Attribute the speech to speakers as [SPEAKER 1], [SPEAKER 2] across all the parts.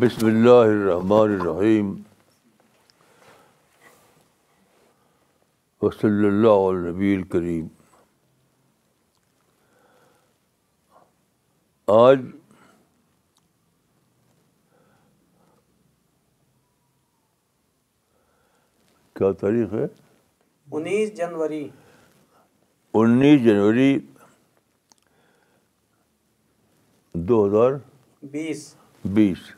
[SPEAKER 1] بسم اللہ الرحمن الرحیم وصلی اللہ علبی الکریم آج کیا تاریخ ہے
[SPEAKER 2] انیس جنوری
[SPEAKER 1] انیس جنوری دو ہزار بیس بیس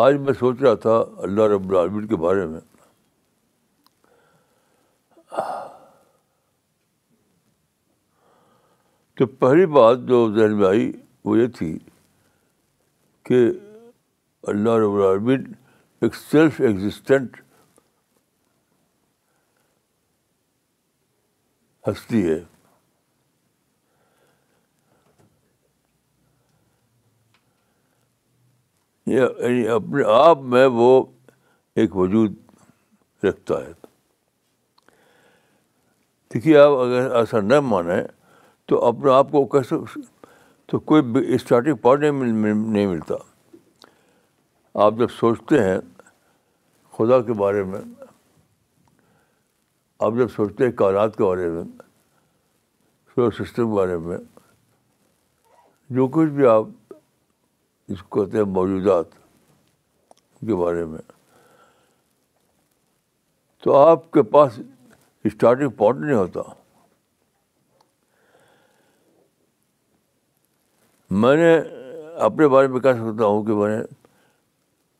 [SPEAKER 1] آج میں سوچ رہا تھا اللہ رب العالمین کے بارے میں تو پہلی بات جو ذہن میں آئی وہ یہ تھی کہ اللہ رب العالمین ایک سیلف ایگزسٹنٹ ہستی ہے یعنی اپنے آپ میں وہ ایک وجود رکھتا ہے دیکھیے آپ اگر ایسا نہ مانیں تو اپنے آپ کو کیسے تو کوئی اسٹارٹنگ پوائنٹ نہیں ملتا آپ جب سوچتے ہیں خدا کے بارے میں آپ جب سوچتے ہیں کائنات کے بارے میں سولر سسٹم کے بارے میں جو کچھ بھی آپ اس کو کہتے ہیں موجودات کے بارے میں تو آپ کے پاس اسٹارٹنگ پوائنٹ نہیں ہوتا میں نے اپنے بارے میں کہہ سکتا ہوں کہ میں نے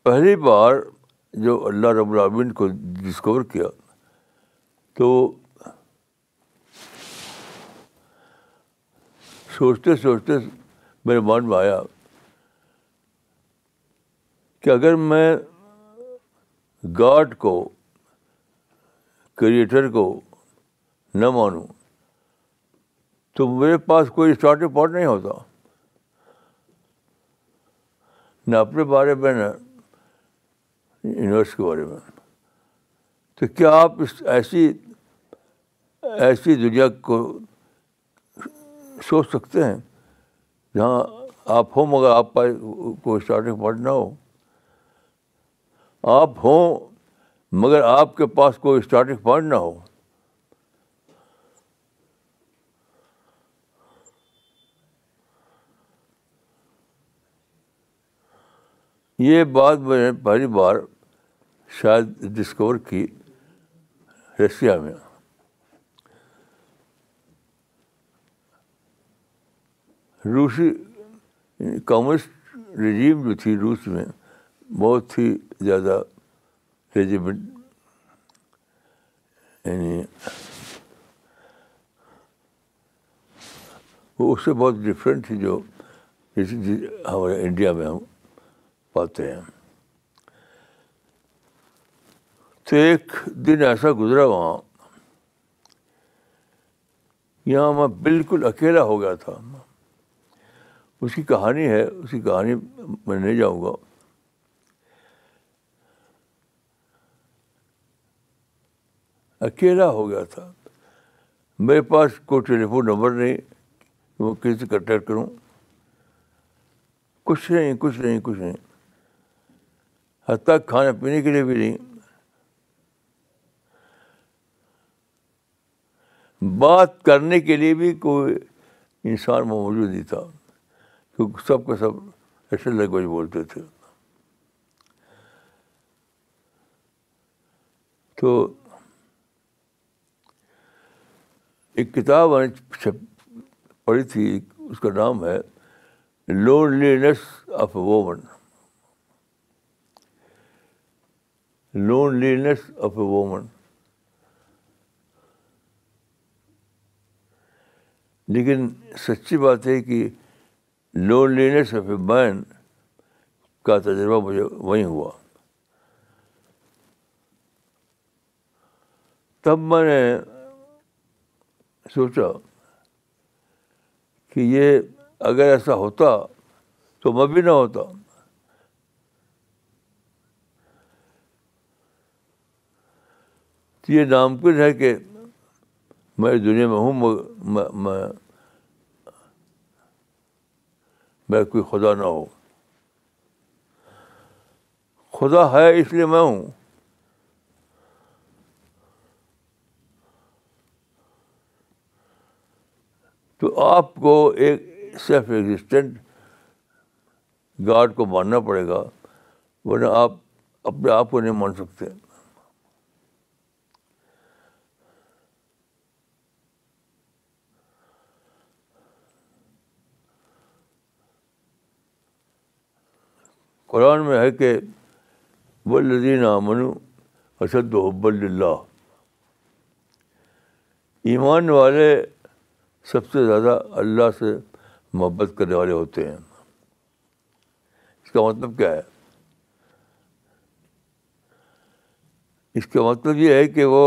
[SPEAKER 1] پہلی بار جو اللہ رب العالمین کو ڈسکور کیا تو سوچتے سوچتے میرے من میں آیا کہ اگر میں گاڈ کو کریٹر کو نہ مانوں تو میرے پاس کوئی اسٹارٹنگ پوائنٹ نہیں ہوتا نہ اپنے بارے میں نہ یونیورس کے بارے میں تو کیا آپ اس ایسی ایسی دنیا کو سوچ سکتے ہیں جہاں آپ ہو مگر آپ پاس اسٹارٹنگ پوائنٹ نہ ہو آپ ہوں مگر آپ کے پاس کوئی اسٹارٹنگ پوائنٹ نہ ہو یہ بات میں نے پہلی بار شاید ڈسکور کی رشیا میں روسی کمیونسٹ رجیم جو تھی روس میں بہت ہی زیادہ ریجیمنٹ یعنی وہ اس سے بہت ڈفرینٹ تھی جو جی ہمارے انڈیا میں ہم پاتے ہیں تو ایک دن ایسا گزرا وہاں یہاں میں بالکل اکیلا ہو گیا تھا اس کی کہانی ہے اس کی کہانی میں نہیں جاؤں گا اکیلا ہو گیا تھا میرے پاس کوئی ٹیلی فون نمبر نہیں وہ کسی سے کنٹیکٹ کروں کچھ نہیں کچھ نہیں کچھ نہیں حتیٰ کھانے پینے کے لیے بھی نہیں بات کرنے کے لیے بھی کوئی انسان موجود نہیں تھا کیونکہ سب کا سب ایسے لینگویج بولتے تھے تو ایک کتاب میں نے پڑھی تھی اس کا نام ہے loan lens of a woman loan lens of a woman لیکن سچی بات ہے کہ loan lens of a man کا تجربہ مجھے وہیں ہوا تب میں نے سوچا کہ یہ اگر ایسا ہوتا تو میں بھی نہ ہوتا یہ نامکن ہے کہ میں دنیا میں ہوں میں کوئی خدا نہ ہو خدا ہے اس لیے میں ہوں تو آپ کو ایک سیلف ایگزٹینٹ گاڈ کو ماننا پڑے گا ورنہ آپ اپنے آپ کو نہیں مان سکتے قرآن میں ہے کہ بلینہ اسد و حب اللہ ایمان والے سب سے زیادہ اللہ سے محبت کرنے والے ہوتے ہیں اس کا مطلب کیا ہے اس کا مطلب یہ ہے کہ وہ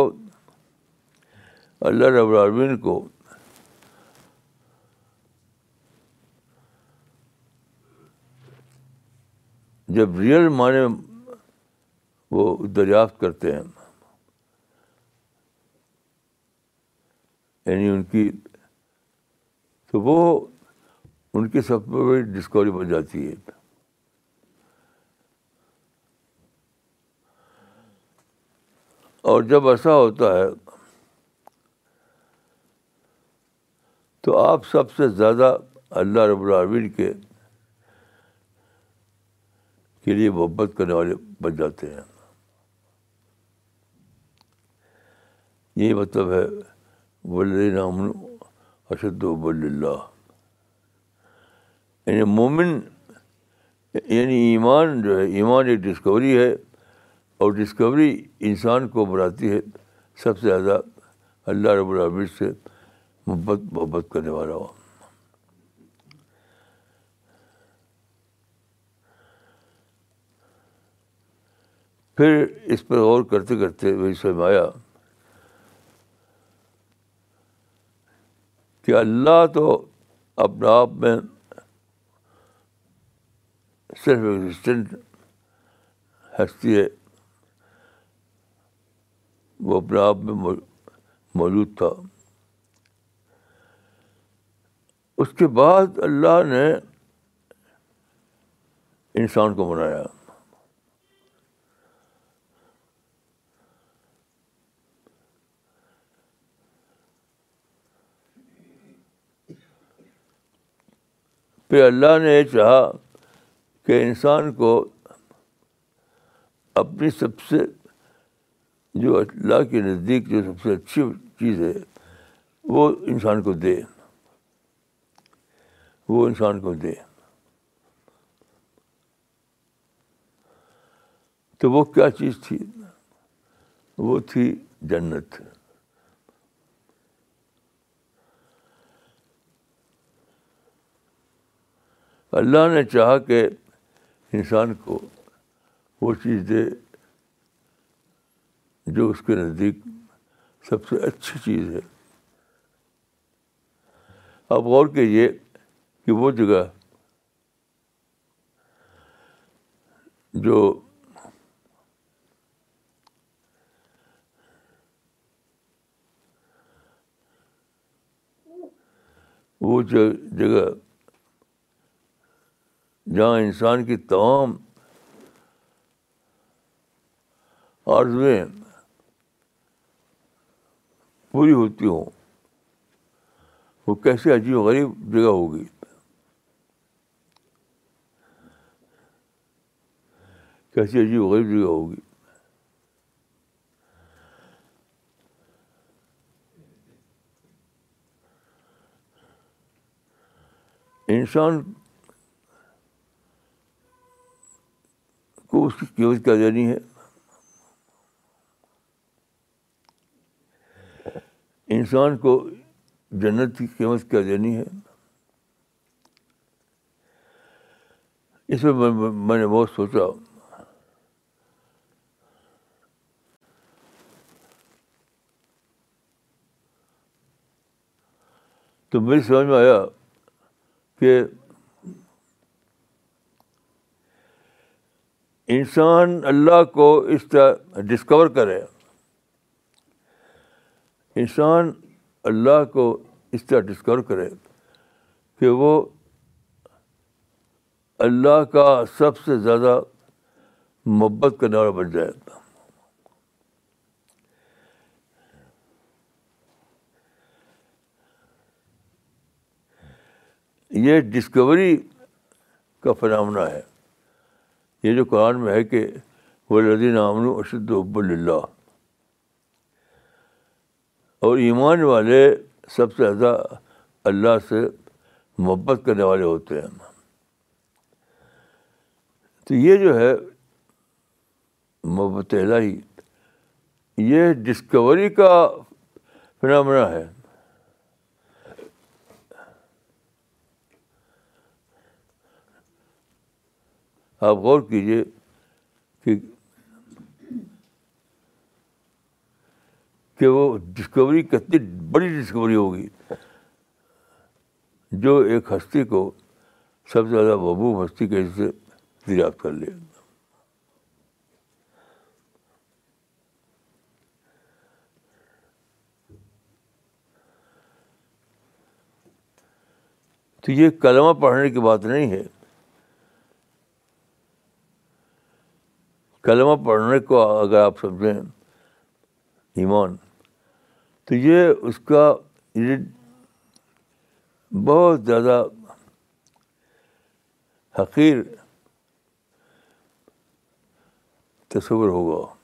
[SPEAKER 1] اللہ رب العالمین کو جب ریئل معنی وہ دریافت کرتے ہیں یعنی ان کی تو وہ ان کی سب پہ بڑی ڈسکوری بن جاتی ہے اور جب ایسا ہوتا ہے تو آپ سب سے زیادہ اللہ رب العبین کے کے لیے محبت کرنے والے بن جاتے ہیں یہی مطلب ہے اشد و بل اللہ یعنی مومن یعنی ایمان جو ہے ایمان ایک ڈسکوری ہے اور ڈسکوری انسان کو بناتی ہے سب سے زیادہ اللہ رب العبیر سے محبت محبت کرنے والا ہوں پھر اس پر غور کرتے کرتے وہی سمایا آیا کہ اللہ تو اپنے آپ میں صرف ایگزسٹنٹ ہستی ہے وہ اپنے آپ میں موجود تھا اس کے بعد اللہ نے انسان کو بنایا پھر اللہ نے یہ چاہا کہ انسان کو اپنی سب سے جو اللہ کے نزدیک جو سب سے اچھی چیز ہے وہ انسان کو دے وہ انسان کو دے تو وہ کیا چیز تھی وہ تھی جنت اللہ نے چاہا کہ انسان کو وہ چیز دے جو اس کے نزدیک سب سے اچھی چیز ہے اب غور کیجیے کہ وہ جگہ جو وہ جگہ جہاں انسان کی تمام آرزویں پوری ہوتی ہوں وہ کیسے عجیب غریب جگہ ہوگی کیسی عجیب غریب جگہ ہوگی انسان اس کی قیمت کیا دینی ہے انسان کو جنت کی قیمت کیا دینی ہے اس میں میں نے بہت سوچا تو میری سمجھ میں آیا کہ انسان اللہ کو اس طرح ڈسکور کرے انسان اللہ کو اس طرح ڈسکور کرے کہ وہ اللہ کا سب سے زیادہ محبت کرنے والا بن جائے گا یہ ڈسکوری کا فنامنا ہے یہ جو قرآن میں ہے کہ وہ لدین اشد و اب اللہ اور ایمان والے سب سے زیادہ اللہ سے محبت کرنے والے ہوتے ہیں تو یہ جو ہے محبت الہی یہ ڈسکوری کا فنامنا ہے آپ غور کیجیے کہ کہ وہ ڈسکوری کتنی بڑی ڈسکوری ہوگی جو ایک ہستی کو سب سے زیادہ محبوب ہستی کے حصے دریافت کر لے تو یہ کلمہ پڑھنے کی بات نہیں ہے کلمہ پڑھنے کو اگر آپ سمجھیں ایمان تو یہ اس کا بہت زیادہ حقیر تصور ہوگا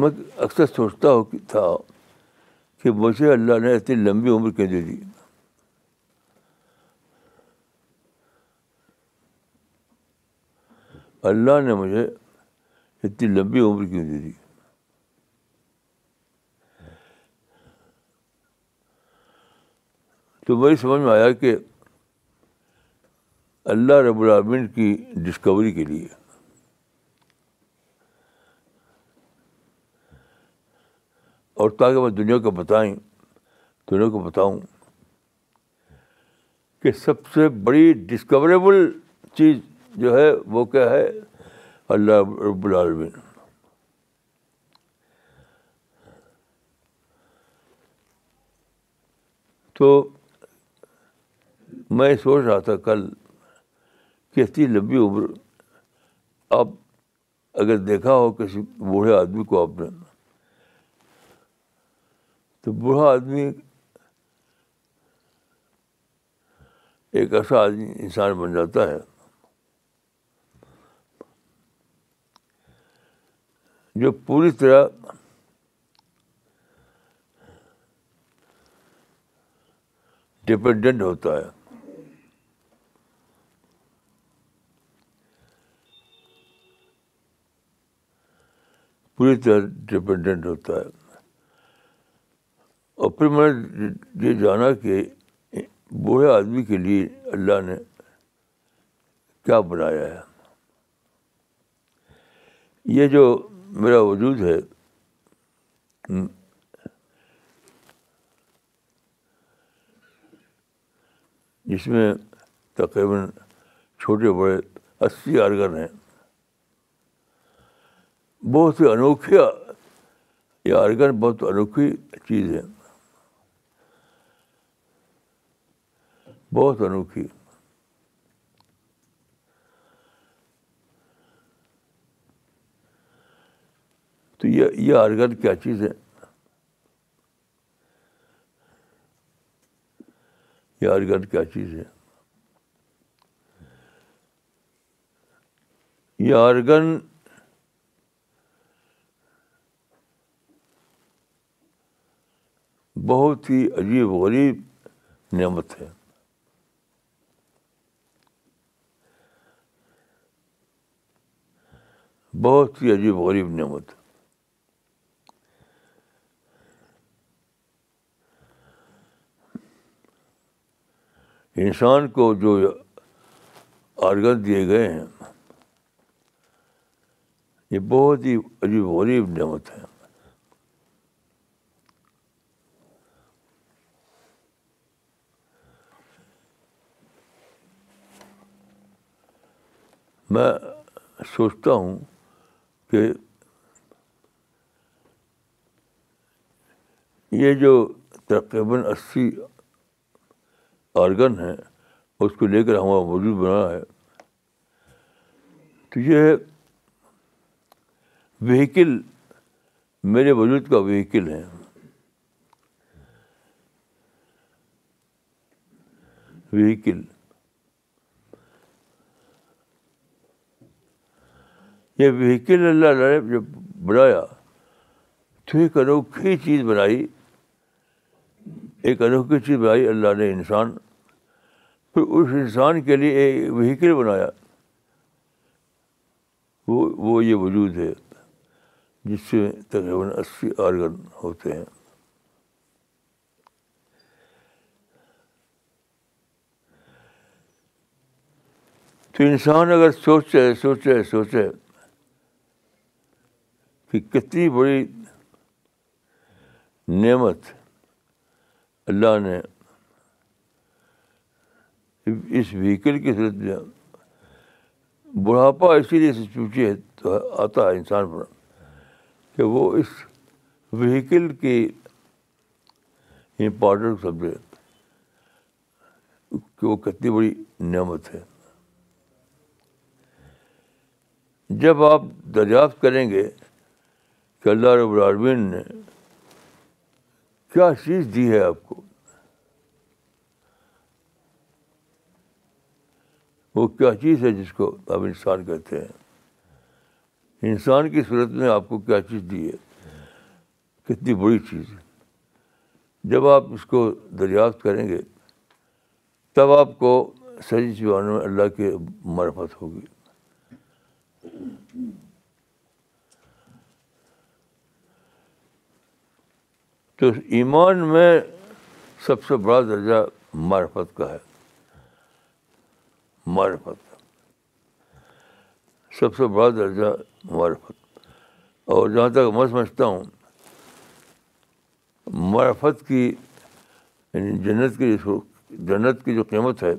[SPEAKER 1] میں اکثر سوچتا ہوں تھا کہ مجھے اللہ نے اتنی لمبی عمر کیوں دے دی اللہ نے مجھے اتنی لمبی عمر کیوں دے دی تو میری سمجھ میں آیا کہ اللہ رب العبین کی ڈسکوری کے لیے اور تاکہ میں دنیا کو بتائیں دنیا کو بتاؤں کہ سب سے بڑی ڈسکوریبل چیز جو ہے وہ کیا ہے اللہ رب العالمین تو میں سوچ رہا تھا کل کہ اتنی لمبی عمر آپ اگر دیکھا ہو کسی بوڑھے آدمی کو آپ نے تو بوڑھا آدمی ایک ایسا آدمی انسان بن جاتا ہے جو پوری طرح ڈپینڈنٹ ہوتا ہے پوری طرح ڈپینڈنٹ ہوتا ہے اور پھر میں نے یہ جانا کہ بوڑھے آدمی کے لیے اللہ نے کیا بنایا ہے یہ جو میرا وجود ہے جس میں تقریباً چھوٹے بڑے اسی آرگن ہیں بہت ہی انوکھا یہ آرگن بہت انوکھی چیز ہے بہت انوکھی تو یہ یہ آرگن کیا چیز ہے یہ آرگن کیا چیز ہے یہ آرگن بہت ہی عجیب غریب نعمت ہے بہت ہی عجیب غریب نعمت انسان کو جو آرگن دیے گئے ہیں یہ بہت ہی عجیب غریب نعمت ہے میں سوچتا ہوں کہ یہ جو تقریباً اسی آرگن ہیں اس کو لے کر ہمارا موجود بنا ہے تو یہ وہیکل میرے وجود کا وہیکل ہے وہیکل یہ وہیکل اللہ نے جو بنایا تو ایک انوکھی چیز بنائی ایک انوکھی چیز بنائی اللہ نے انسان پھر اس انسان کے لیے ایک وہیکل بنایا وہ وہ یہ وجود ہے جس سے تقریباً اسی آرگن ہوتے ہیں تو انسان اگر سوچے سوچے سوچے کہ کتنی بڑی نعمت اللہ نے اس وہیکل کی صورت میں بڑھاپا اسی لیے سے چوچے تو آتا ہے انسان پر کہ وہ اس وہیکل کی امپارٹنٹ وہ کتنی بڑی نعمت ہے جب آپ دریافت کریں گے کہ اللہ رب العالمین نے کیا چیز دی ہے آپ کو وہ کیا چیز ہے جس کو آپ انسان کہتے ہیں انسان کی صورت میں آپ کو کیا چیز دی ہے کتنی بڑی چیز ہے جب آپ اس کو دریافت کریں گے تب آپ کو زبانوں میں اللہ کی مرفت ہوگی تو ایمان میں سب سے بڑا درجہ معرفت کا ہے معرفت کا سب سے بڑا درجہ معرفت اور جہاں تک میں سمجھتا ہوں معرفت کی یعنی جنت کی جو جنت کی جو قیمت ہے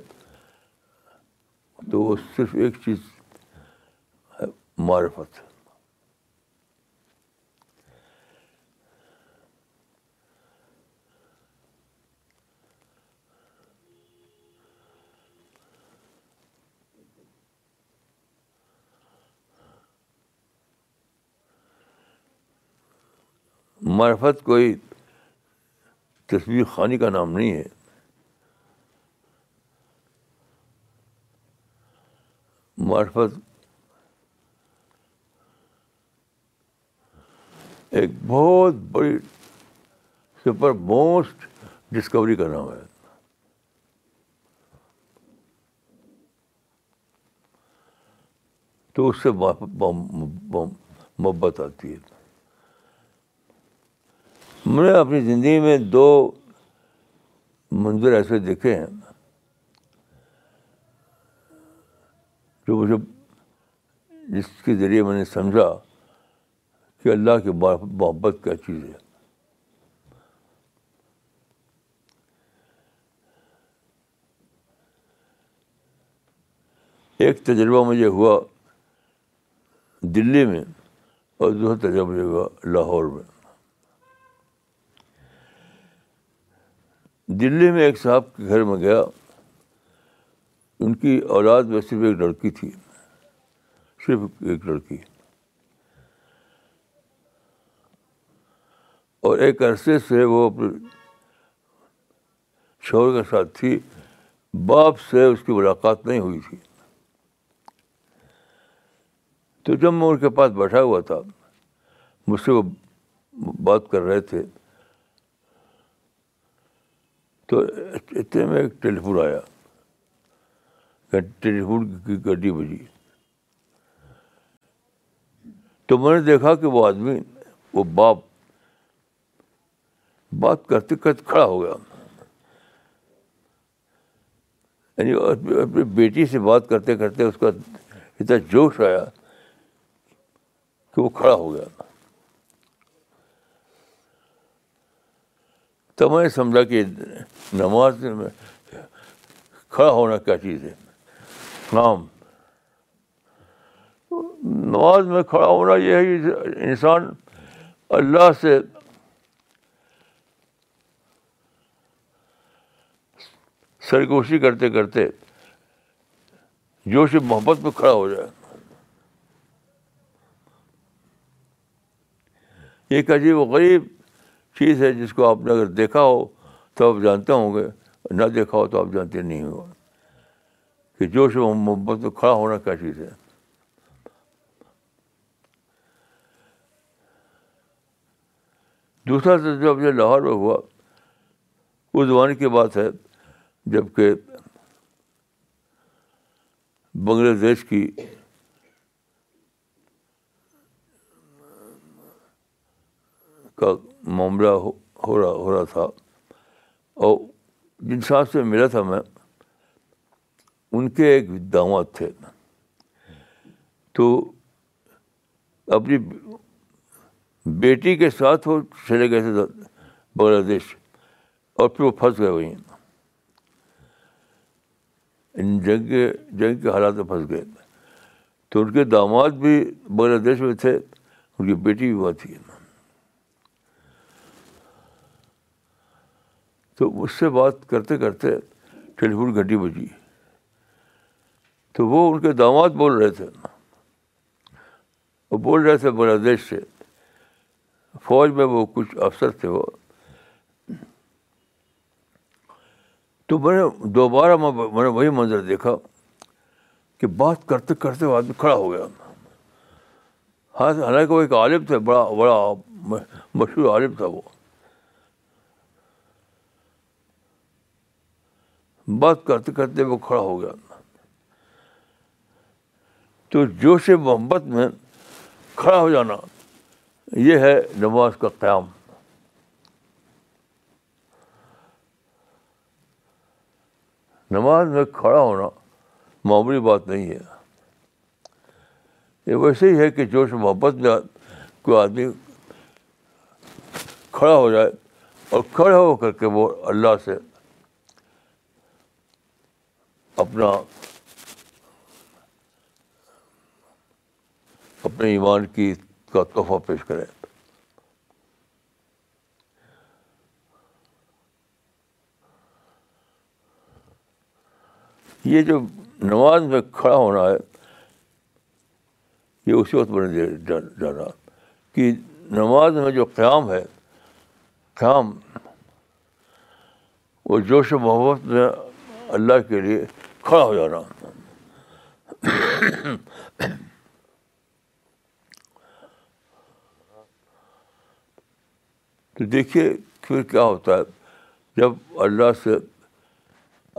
[SPEAKER 1] تو وہ صرف ایک چیز ہے معرفت ہے معرفت کوئی تصویر خانی کا نام نہیں ہے معرفت ایک بہت بڑی سپر موسٹ ڈسکوری کا نام ہے تو اس سے محبت آتی ہے میں نے اپنی زندگی میں دو منظر ایسے دیکھے ہیں جو مجھے جس کے ذریعے میں نے سمجھا کہ اللہ کی محبت کیا چیز ہے ایک تجربہ مجھے ہوا دلی میں اور دوسرا تجربہ مجھے ہوا لاہور میں دلی میں ایک صاحب کے گھر میں گیا ان کی اولاد میں صرف ایک لڑکی تھی صرف ایک لڑکی اور ایک عرصے سے وہ اپنے شوہر کے ساتھ تھی باپ سے اس کی ملاقات نہیں ہوئی تھی تو جب میں ان کے پاس بیٹھا ہوا تھا مجھ سے وہ بات کر رہے تھے تو اتنے میں ایک ٹیلیفون آیا ٹیلی فون کی گڈی بجی تو میں نے دیکھا کہ وہ آدمی وہ باپ بات کرتے کرتے کھڑا ہو گیا یعنی اپنی بیٹی سے بات کرتے کرتے اس کا اتنا جوش آیا کہ وہ کھڑا ہو گیا تو میں سمجھا کہ نماز میں کھڑا ہونا کیا چیز ہے نام نماز میں کھڑا ہونا یہ ہے کہ انسان اللہ سے سرگوشی کرتے کرتے جوش محبت میں کھڑا ہو جائے یہ عجیب و غریب چیز ہے جس کو آپ نے اگر دیکھا ہو تو آپ جانتے ہوں گے نہ دیکھا ہو تو آپ جانتے نہیں ہوں گے کہ جوش و محبت میں کھڑا ہونا کیا چیز ہے دوسرا تجربہ مجھے لاہور میں ہوا اس زمانے کی بات ہے جب کہ بنگلہ دیش کی کا معاملہ ہو ہو رہا ہو رہا تھا اور جن صاحب سے ملا تھا میں ان کے ایک دعوت تھے تو اپنی بیٹی کے ساتھ وہ چلے گئے تھے بنگلہ دیش اور پھر وہ پھنس گئے وہیں جنگ کے جنگ کے حالات میں پھنس گئے تو ان کے داماد بھی بنگلہ دیش میں تھے ان کی بیٹی بھی وہاں تھی نا تو اس سے بات کرتے کرتے ٹیلی فون گھنٹی بجی تو وہ ان کے داماد بول رہے تھے وہ بول رہے تھے بنگلہ دیش سے فوج میں وہ کچھ افسر تھے وہ تو میں نے دوبارہ میں نے وہی منظر دیکھا کہ بات کرتے کرتے وہ آدمی کھڑا ہو گیا ہاں حالانکہ وہ ایک عالم تھے بڑا بڑا مشہور عالم تھا وہ بات کرتے کرتے وہ کھڑا ہو گیا تو جوش محبت میں کھڑا ہو جانا یہ ہے نماز کا قیام نماز میں کھڑا ہونا معمولی بات نہیں ہے یہ ویسے ہی ہے کہ جوش محبت میں کوئی آدمی کھڑا ہو جائے اور کھڑا ہو کر کے وہ اللہ سے اپنا اپنے ایمان کی کا تحفہ پیش کریں یہ جو نماز میں کھڑا ہونا ہے یہ اسی وقت میں جانا کہ نماز میں جو قیام ہے قیام وہ جوش و محبت میں اللہ کے لیے کھڑا ہو جا ہوں تو دیکھیے پھر کیا ہوتا ہے جب اللہ سے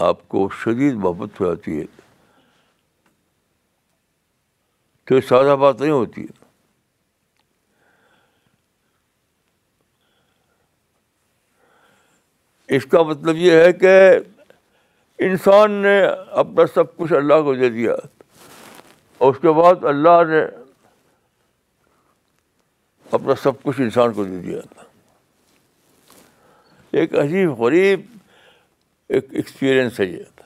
[SPEAKER 1] آپ کو شدید محبت ہو جاتی ہے تو یہ سادہ بات نہیں ہوتی ہے اس کا مطلب یہ ہے کہ انسان نے اپنا سب کچھ اللہ کو دے دیا اور اس کے بعد اللہ نے اپنا سب کچھ انسان کو دے دیا ایک عجیب غریب ایک ایکسپیرئنس ہے یہ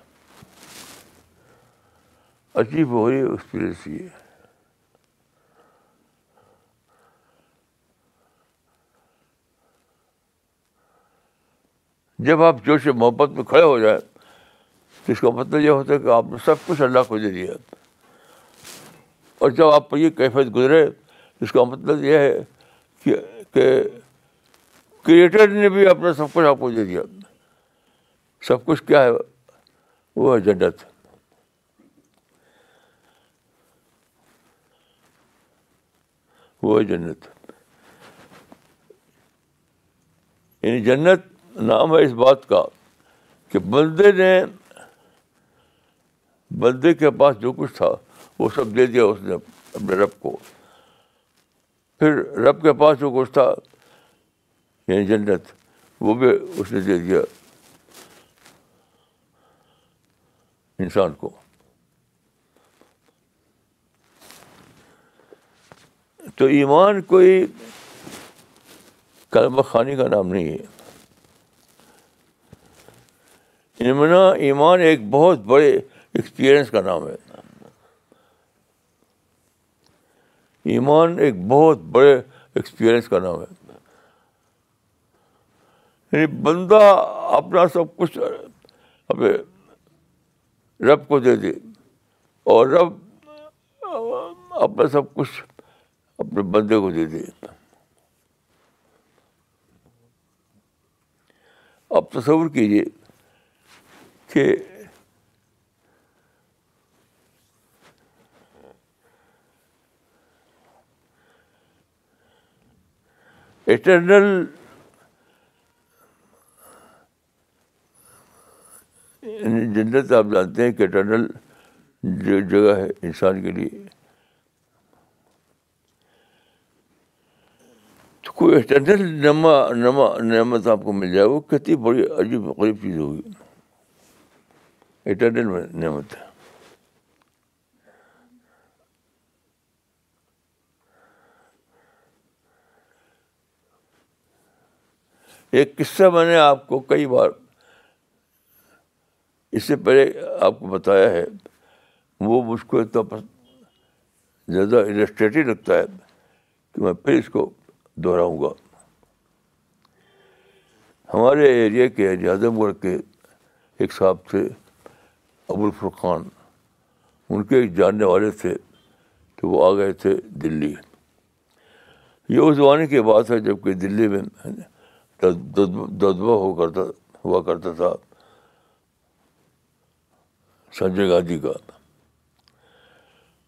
[SPEAKER 1] عجیب غریب ایکسپیرئنس یہ جب آپ جوش محبت میں کھڑے ہو جائیں اس کا مطلب یہ ہوتا ہے کہ آپ نے سب کچھ اللہ کو دے دیا اور جب آپ پر یہ کیفیت گزرے اس کا مطلب یہ ہے کہ کریٹر نے بھی اپنا سب کچھ آپ کو دے دیا سب کچھ کیا ہے وہ ہے جنت وہ ہے جنت یعنی جنت نام ہے اس بات کا کہ بندے نے بندے کے پاس جو کچھ تھا وہ سب دے دیا اس نے اپنے رب کو پھر رب کے پاس جو کچھ تھا یعنی جنت وہ بھی اس نے دے دیا انسان کو تو ایمان کوئی کلمہ خانی کا نام نہیں ہے امنا ایمان ایک بہت بڑے ایکسپیرئنس کا نام ہے ایمان ایک بہت بڑے ایکسپیرئنس کا نام ہے یعنی بندہ اپنا سب کچھ رب کو دے دے اور رب اپنا سب کچھ اپنے بندے کو دے دے آپ تصور کیجیے کہ اٹرنل یعنی جنت آپ جانتے ہیں کہ اٹرنل جگہ ہے انسان کے لیے تو کوئی اٹرنل نما نما نعمت آپ کو مل جائے وہ کتنی بڑی عجیب غریب چیز ہوگی اٹرنل نعمت ہے ایک قصہ میں نے آپ کو کئی بار اس سے پہلے آپ کو بتایا ہے وہ مجھ کو اتنا پسند زیادہ انسٹیٹیو لگتا ہے کہ میں پھر اس کو دہراؤں گا ہمارے ایریا کے اعظم گڑھ کے ایک صاحب تھے ابو الفرقان ان کے ایک جاننے والے تھے تو وہ آ گئے تھے دلی یہ اس زمانے کی بات ہے جب کہ دلی میں جذبہ ہو کرتا ہوا کرتا تھا سنجے گاندھی کا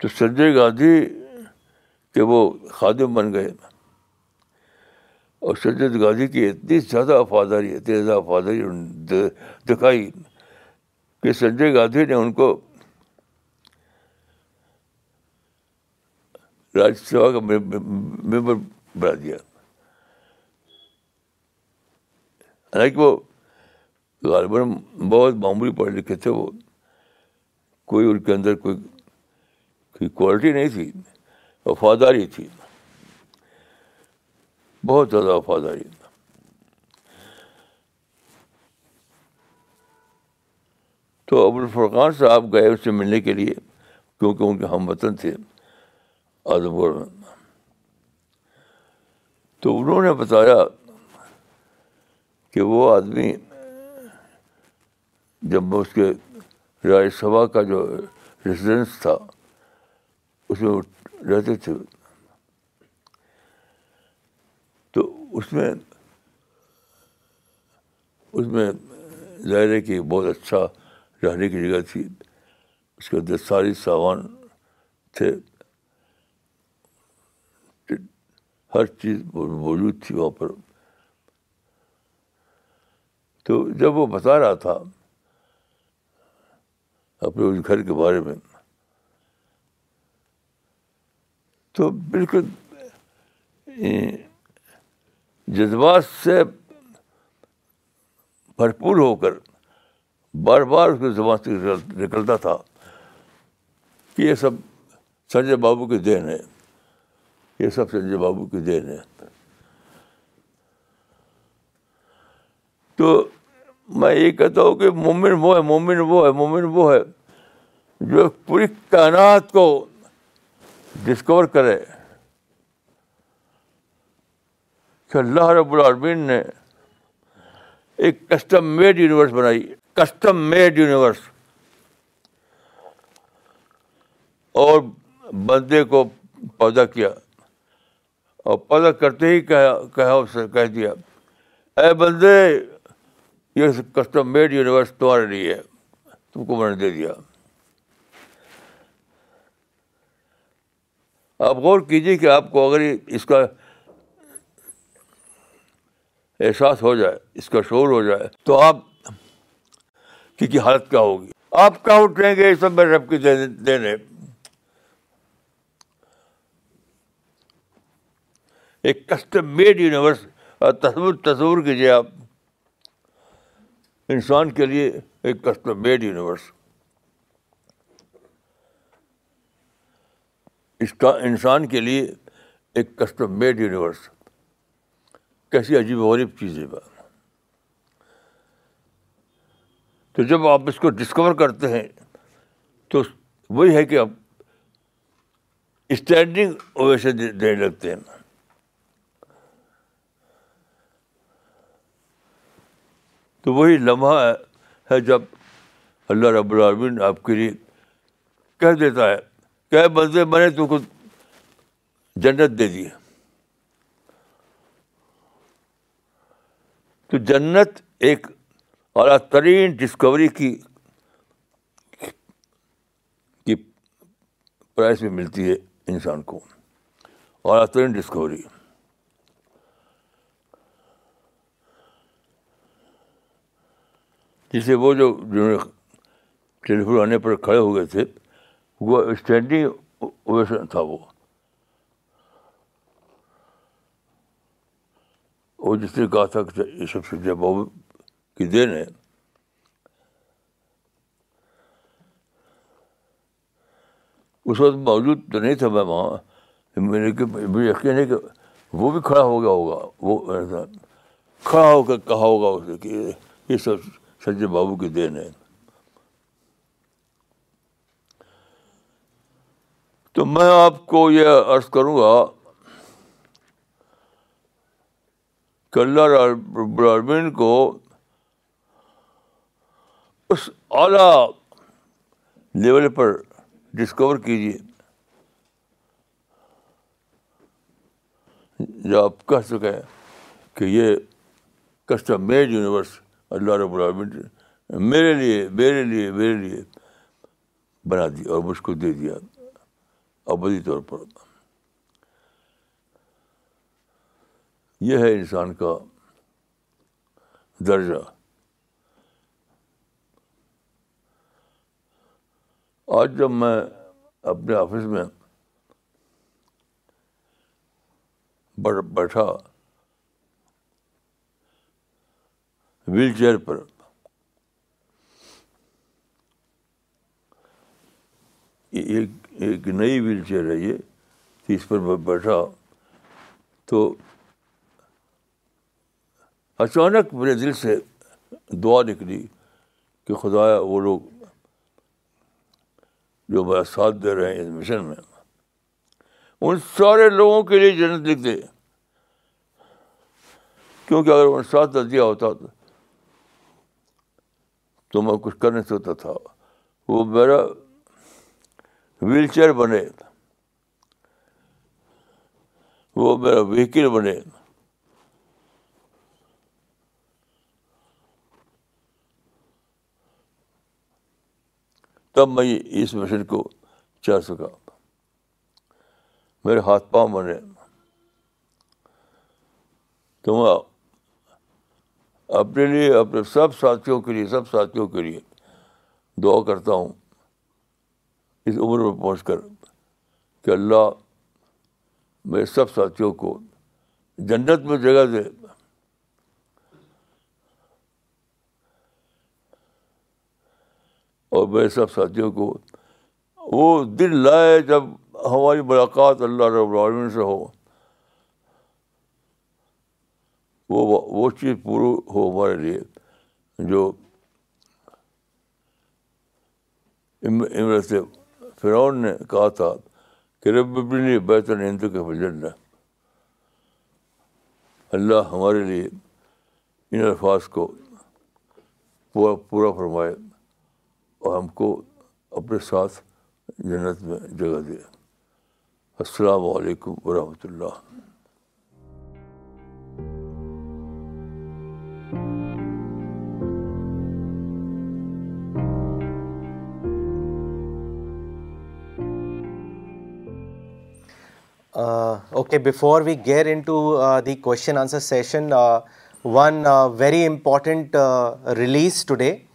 [SPEAKER 1] تو سنجے گاندھی کے وہ خادم بن گئے اور سنجے گاندھی کی اتنی زیادہ وفاداری اتنی زیادہ وفاداری دکھائی کہ سنجے گاندھی نے ان کو راجیہ سبھا کا ممبر بنا دیا حالانکہ وہ غالباً بہت معمولی پڑھے لکھے تھے وہ کوئی ان کے اندر کوئی کوئی کوالٹی نہیں تھی وفاداری تھی بہت زیادہ وفاداری تو ابو الفرقان صاحب گئے اس سے ملنے کے لیے کیونکہ ان کے ہم وطن تھے ادم میں تو انہوں نے بتایا کہ وہ آدمی جب اس کے راج سبھا کا جو ریزیڈنس تھا اس میں رہتے تھے تو اس میں اس میں ظاہر ہے کہ بہت اچھا رہنے کی جگہ تھی اس کے اندر ساری سامان تھے ہر چیز موجود تھی وہاں پر تو جب وہ بتا رہا تھا اپنے اس گھر کے بارے میں تو بالکل جذبات سے بھرپور ہو کر بار بار اس کو زبان سے نکلتا تھا کہ یہ سب سنجے بابو کی دین ہے یہ سب سنجے بابو کی دین ہے تو میں یہ کہتا ہوں کہ مومن وہ ہے مومن وہ ہے مومن وہ ہے جو پوری کائنات کو ڈسکور کرے کہ اللہ رب العالمین نے ایک کسٹم میڈ یونیورس بنائی کسٹم میڈ یونیورس اور بندے کو پودا کیا اور پودا کرتے ہی کہا کہا کہہ دیا اے بندے یہ کسٹم میڈ یونیورس تمہارے لیے ہے تم کو میں نے دے دیا آپ غور کیجیے کہ آپ کو اگر اس کا احساس ہو جائے اس کا شور ہو جائے تو آپ کی حالت کیا ہوگی آپ کیا اٹھیں گے سب میں رب کی دینے ایک کسٹم میڈ یونیورس تصور تصور کیجیے آپ انسان کے لیے ایک کسٹم میڈ یونیورس اس کا انسان کے لیے ایک کسٹم میڈ یونیورس کیسی عجیب و غریب چیز ہے تو جب آپ اس کو ڈسکور کرتے ہیں تو وہی ہے کہ آپ اسٹینڈنگ اویشن دینے لگتے ہیں تو وہی لمحہ ہے جب اللہ رب العالمین آپ کے لیے کہہ دیتا ہے کہ بندے میں نے تو خود جنت دے دی تو جنت ایک اعلیٰ ترین ڈسکوری کی پرائز میں ملتی ہے انسان کو اور ترین ڈسکوری جسے وہ جو جنہوں نے ٹیلیفون آنے پر کھڑے ہو گئے تھے وہ اسٹینڈنگ اویشن تھا وہ اور جس نے کہا تھا کہ یہ سب سے جب بہو کی دین ہے اس وقت موجود تو نہیں تھا میں وہاں میرے کہ مجھے یقین ہے کہ وہ بھی کھڑا ہو گیا ہوگا وہ کھڑا ہو کر کہا ہوگا اس نے کہ یہ سب سجے بابو کی دین ہے تو میں آپ کو یہ عرض کروں گا کہ رب العالمین کو اس اعلیٰ لیول پر ڈسکور کیجیے جو آپ کہہ سکیں کہ یہ کسٹم میڈ یونیورس اللہ رب نے میرے لیے میرے لیے میرے لیے بنا دیا اور مجھ کو دے دیا ابدی طور پر یہ ہے انسان کا درجہ آج جب میں اپنے آفس میں بیٹھا ویل چیئر پر ایک ایک نئی ویل چیئر ہے یہ اس پر میں بیٹھا تو اچانک میرے دل سے دعا نکلی کہ خدایا وہ لوگ جو میرا ساتھ دے رہے ہیں اس مشن میں ان سارے لوگوں کے لیے جنت لکھ دے کیونکہ اگر انہیں ساتھ دیا ہوتا تو تو میں کچھ کر نہیں سکتا تھا وہ میرا ویل چیئر بنے وہ میرا وہیکل بنے تب میں اس مشن کو چل سکا میرے ہاتھ پاؤں بنے تو میں اپنے لیے اپنے سب ساتھیوں کے لیے سب ساتھیوں کے لیے دعا کرتا ہوں اس عمر میں پہنچ کر کہ اللہ میرے سب ساتھیوں کو جنت میں جگہ دے اور میرے سب ساتھیوں کو وہ دن لائے جب ہماری ملاقات اللہ رب العالمین سے ہو وہ وہ چیز پورو ہو ہمارے لیے جو عمرت فرعون نے کہا تھا کہ رب اپنے بیت الند ہندو کے فجن نے اللہ ہمارے لیے ان الفاظ کو پورا پورا فرمائے اور ہم کو اپنے ساتھ جنت میں جگہ دے السلام علیکم ورحمۃ اللہ
[SPEAKER 2] Uh, okay, before we get into uh, the question answer session, uh, one very important release today.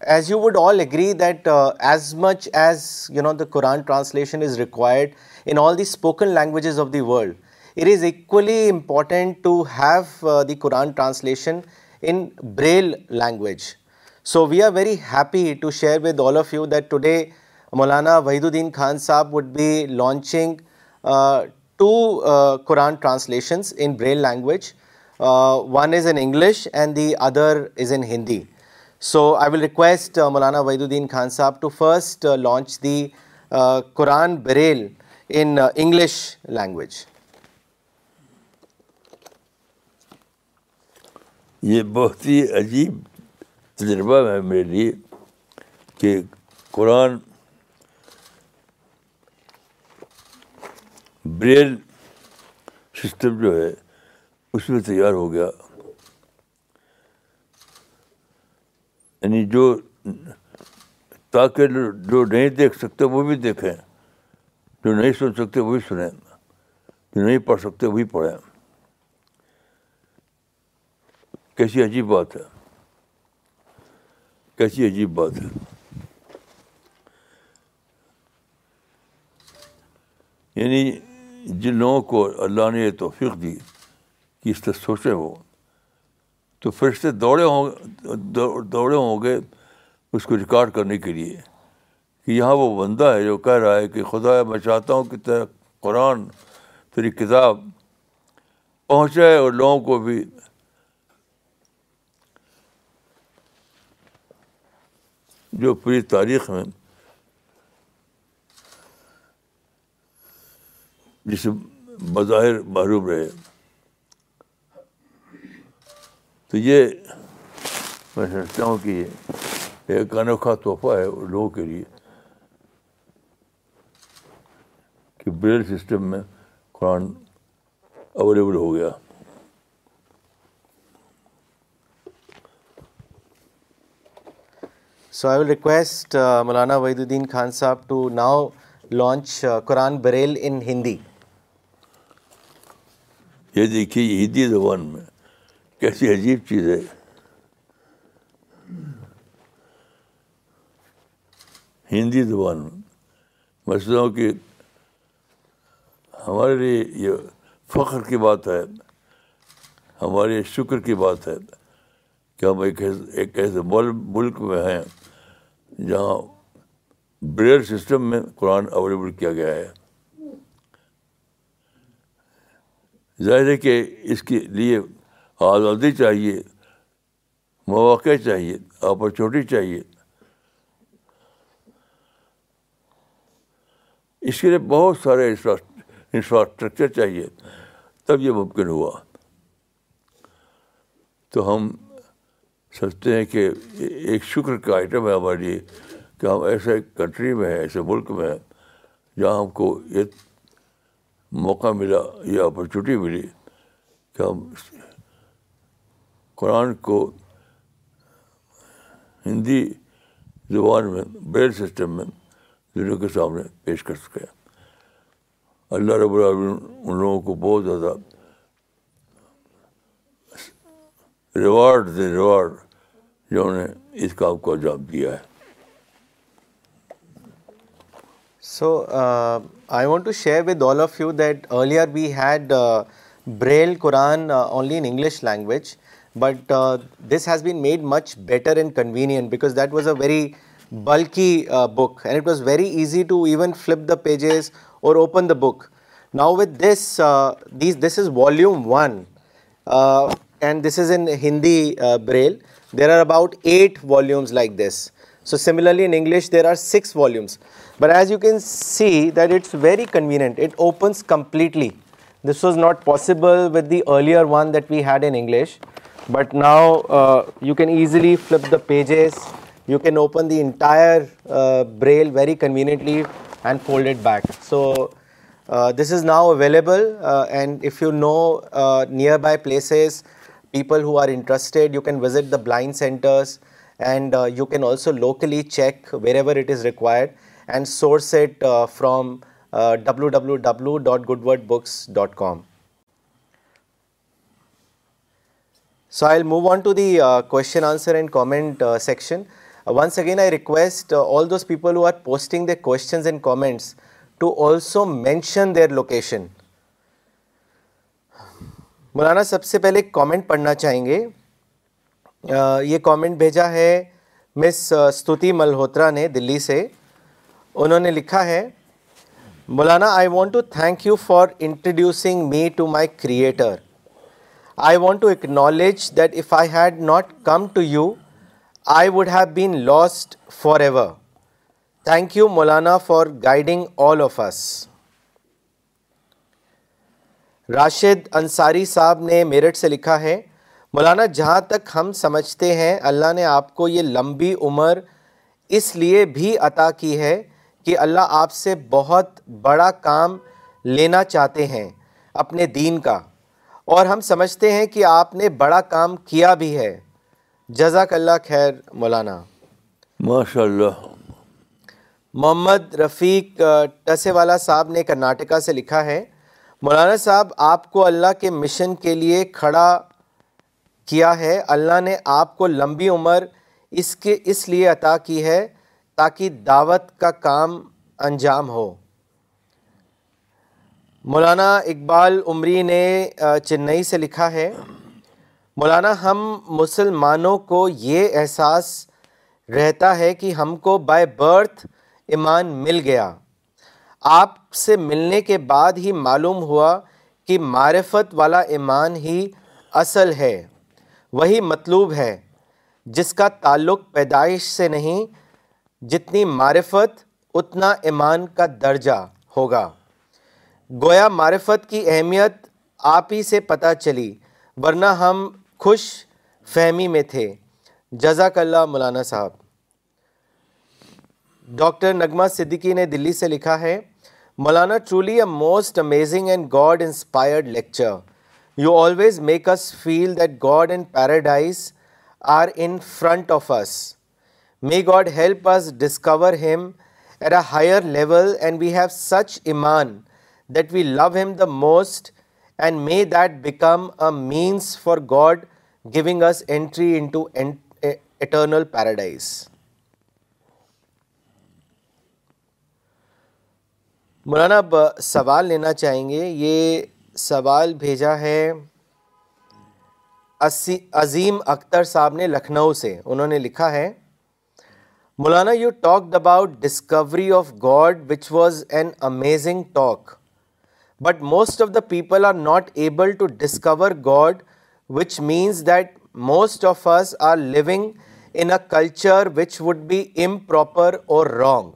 [SPEAKER 2] As you would all agree that as much as the Quran translation is required in all the spoken languages of the world, it is equally important to have the Quran translation in Braille language. So we are very happy to share with all of you that today Maulana Wahiduddin Khan Sahab would be launching to Quran translations in Braille language one is in English and the other is in Hindi so I will request Maulana Wahid uddin Khan Sahab to first launch the Quran Braille in English language
[SPEAKER 1] یہ بہت ہی عجیب تجربہ ہے میرے لیے کہ قرآن Braille system جو ہے اس میں تیار ہو گیا یعنی جو تاکہ جو نہیں دیکھ سکتے وہ بھی دیکھیں جو نہیں سن سکتے وہ بھی سنیں جو نہیں پڑھ سکتے وہ بھی پڑھیں کیسی عجیب بات ہے کیسی عجیب بات ہے یعنی جن لوگوں کو اللہ نے یہ توفیق دی کہ اس طرح سوچے وہ تو پھر سے دوڑے ہوں دوڑے ہوں گے اس کو ریکارڈ کرنے کے لیے کہ یہاں وہ بندہ ہے جو کہہ رہا ہے کہ خدا میں چاہتا ہوں کہ تیرا قرآن تیری کتاب پہنچے اور لوگوں کو بھی جو پوری تاریخ میں جس سے بظاہر محروم رہے تو یہ میں سمجھتا ہوں کہ ایک انوکھا تحفہ ہے لوگوں کے لیے کہ بریل سسٹم میں قرآن اویلیبل ہو گیا
[SPEAKER 2] so I will request Maulana Wahid uddin Khan Sahab to now launch Quran Braille in Hindi
[SPEAKER 1] یہ دیکھیے ہندی زبان میں کیسی عجیب چیز ہے ہندی زبان میں چلتا ہوں کہ ہمارے لیے یہ فخر کی بات ہے ہمارے شکر کی بات ہے کہ ہم ایک ایسے ملک میں ہیں جہاں بریئر سسٹم میں قرآن اویلیبل کیا گیا ہے ظاہر ہے کہ اس کے لیے آزادی چاہیے مواقع چاہیے اپرچونیٹی چاہیے اس کے لیے بہت سارے انفراسٹرکچر چاہیے تب یہ ممکن ہوا تو ہم سمجھتے ہیں کہ ایک شکر کا آئٹم ہے ہمارے لیے کہ ہم ایسے کنٹری میں ہیں ایسے ملک میں ہیں جہاں ہم کو یہ موقع ملا یا اپرچونیٹی ملی کہ ہم قرآن کو ہندی زبان میں بریل سسٹم میں دنیا کے سامنے پیش کر سکے اللہ رب العالمین ان لوگوں کو بہت زیادہ ریوارڈ دے ریوارڈ جنہوں نے اس کام کو انجام دیا ہے
[SPEAKER 2] so I want to share with all of you that earlier we had uh, Braille Quran uh, only in English language, but uh, this has been made much better and convenient, because that was a very bulky book and it was very easy to even flip the pages or open the book. Now with this, this is volume 1 and this is in Hindi Braille. There are about 8 volumes like this. So similarly in English there are 6 volumes, but as you can see that it's very convenient, it opens completely. This was not possible with the earlier one that we had in English, but now uh, you can easily flip the pages, you can open the entire uh, braille very conveniently and fold it back. So uh, this is now available, and if you know nearby places, people who are interested, you can visit the blind centers and you can also locally check wherever it is required and source it from W W W dot good word books dot com so I move on to the question answer and comment section once again I request all those people who are posting the questions and comments to also mention their location Maulana سب سے پہلے comment پڑھنا چاہیں گے یہ comment بھیجا ہے مس ستوتی ملہوترا نے دلی سے انہوں نے لکھا ہے مولانا I want to thank you for introducing me to my creator I want to acknowledge that if I had not come to you I would have been lost forever thank you Maulana for guiding all of us Rashid Ansari صاحب نے میرٹھ سے لکھا ہے مولانا جہاں تک ہم سمجھتے ہیں اللہ نے آپ کو یہ لمبی عمر اس لیے بھی عطا کی ہے کہ اللہ آپ سے بہت بڑا کام لینا چاہتے ہیں اپنے دین کا اور ہم سمجھتے ہیں کہ آپ نے بڑا کام کیا بھی ہے جزاک اللہ خیر مولانا
[SPEAKER 1] ماشاء اللہ
[SPEAKER 2] محمد رفیق ٹسے والا صاحب نے کرناٹکا سے لکھا ہے مولانا صاحب آپ کو اللہ کے مشن کے لیے کھڑا کیا ہے اللہ نے آپ کو لمبی عمر اس کے اس لیے عطا کی ہے تاکہ دعوت کا کام انجام ہو مولانا اقبال عمری نے چنئی سے لکھا ہے مولانا ہم مسلمانوں کو یہ احساس رہتا ہے کہ ہم کو بائی برتھ ایمان مل گیا آپ سے ملنے کے بعد ہی معلوم ہوا کہ معرفت والا ایمان ہی اصل ہے وہی مطلوب ہے جس کا تعلق پیدائش سے نہیں جتنی معرفت اتنا ایمان کا درجہ ہوگا گویا معرفت کی اہمیت آپ ہی سے پتہ چلی ورنہ ہم خوش فہمی میں تھے جزاک اللہ مولانا صاحب ڈاکٹر نغمہ صدیقی نے دلی سے لکھا ہے Maulana truly a most amazing and God inspired lecture you always make us feel that God and paradise are in front of us may God help us discover him at a higher level and we have such ایمان that we love him the most and may that become a means for God giving us entry into eternal paradise Maulana اب سوال لینا چاہیں گے یہ سوال بھیجا ہے عظیم اختر صاحب نے لکھنؤ سے انہوں نے لکھا ہے Maulana you talked about discovery of God which was an amazing talk but most of the people are not able to discover God which means that most of us are living in a culture which would be improper اور wrong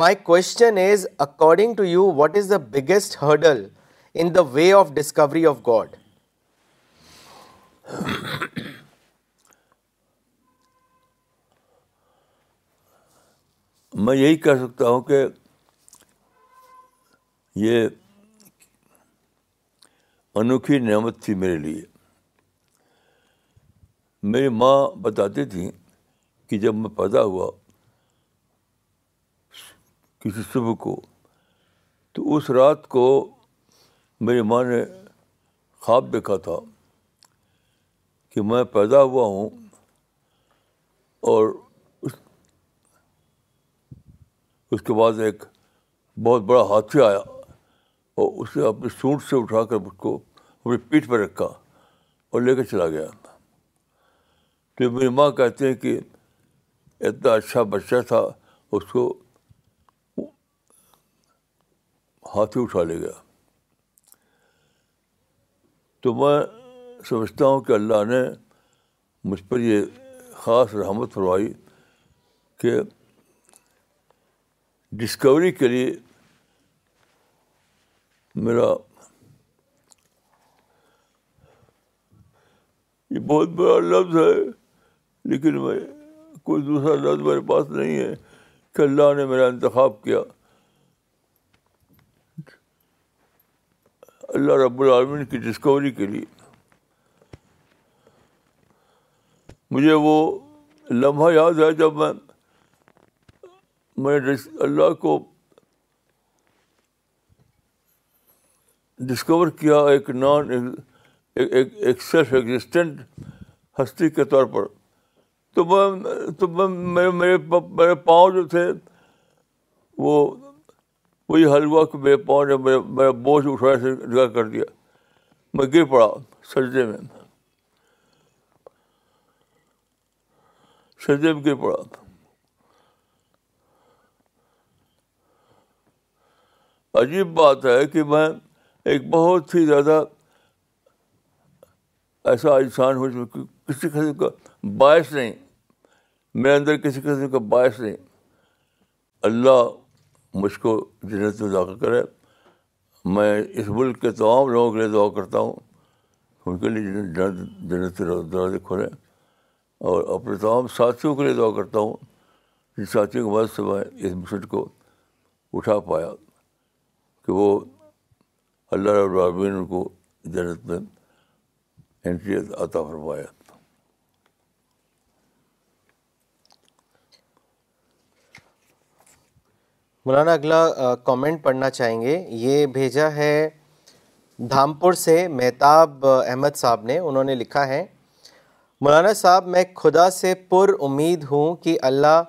[SPEAKER 2] my question is according to you what is the biggest hurdle in the way of discovery of God
[SPEAKER 1] میں یہی کہہ سکتا ہوں کہ یہ انوکھی نعمت تھی میرے لیے میری ماں بتاتی تھی کہ جب میں پیدا ہوا کسی صبح کو تو اس رات کو میری ماں نے خواب دیکھا تھا کہ میں پیدا ہوا ہوں اور اس کے بعد ایک بہت بڑا ہاتھی آیا اور اسے اپنے سونٹ سے اٹھا کر اس کو اپنی پیٹ پہ رکھا اور لے کر چلا گیا تو میری ماں کہتے ہیں کہ اتنا اچھا بچہ تھا اس کو ہاتھی اٹھا لے گیا تو میں سمجھتا ہوں کہ اللہ نے مجھ پر یہ خاص رحمت فرمائی کہ ڈسکوری کے لیے میرا یہ بہت بڑا لفظ ہے لیکن میں کوئی دوسرا لفظ میرے پاس نہیں ہے کہ اللہ نے میرا انتخاب کیا اللہ رب العالمین کی ڈسکوری کے لیے مجھے وہ لمحہ یاد ہے جب میں میں اللہ کو ڈسکور کیا ایک نان ایک سیلف ایگزسٹنٹ ہستی کے طور پر تو میں میں تو میرے میرے پاؤں جو تھے وہ وہی حلوہ میرے پاؤں نے میرا بوجھ سے اٹھائے کر دیا میں گر پڑا سجدے میں سجدے میں گر پڑا عجیب بات ہے کہ میں ایک بہت ہی زیادہ ایسا انسان ہو چکا کسی قسم کا باعث نہیں میرے اندر کسی قسم کا باعث نہیں اللہ مجھ کو جنت میں داخل کرے میں اس ملک کے تمام لوگوں کے لیے دعا کرتا ہوں ان کے لیے جنت جنت دروازے کھولے اور اپنے تمام ساتھیوں کے لیے دعا کرتا ہوں جن ساتھیوں کے بعد سے میں اس مشن کو اٹھا پایا کہ وہ اللہ رب ان کو جنت میں انٹری عطا فرمایا
[SPEAKER 2] مولانا اگلا کومنٹ پڑھنا چاہیں گے یہ بھیجا ہے دھامپور سے مہتاب احمد صاحب نے انہوں نے لکھا ہے مولانا صاحب میں خدا سے پر امید ہوں کہ اللہ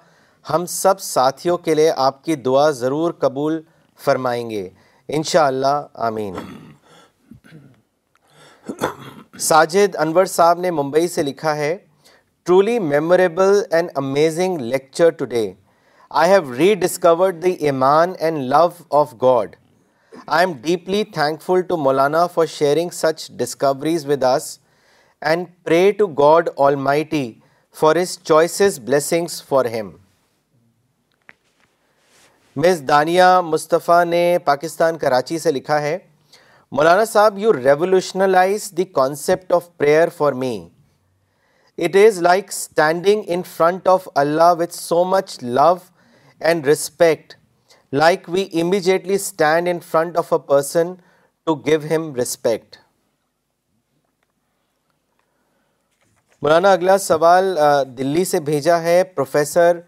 [SPEAKER 2] ہم سب ساتھیوں کے لیے آپ کی دعا ضرور قبول فرمائیں گے انشاءاللہ آمین ساجد انور صاحب نے ممبئی سے لکھا ہے truly memorable and amazing lecture today I have rediscovered the ایمان and love of God I am deeply thankful to Maulana for sharing such discoveries with us and pray to God all my T for his blessings for him miss Dania Mustafa نے پاکستان کراچی سے لکھا ہے Maulana sahab you revolutionize the concept of prayer for me it is like standing in front of Allah with so much love and respect like we immediately stand in front of a person to give him respect مولانا اگلا سوال دلی سے بھیجا ہے professor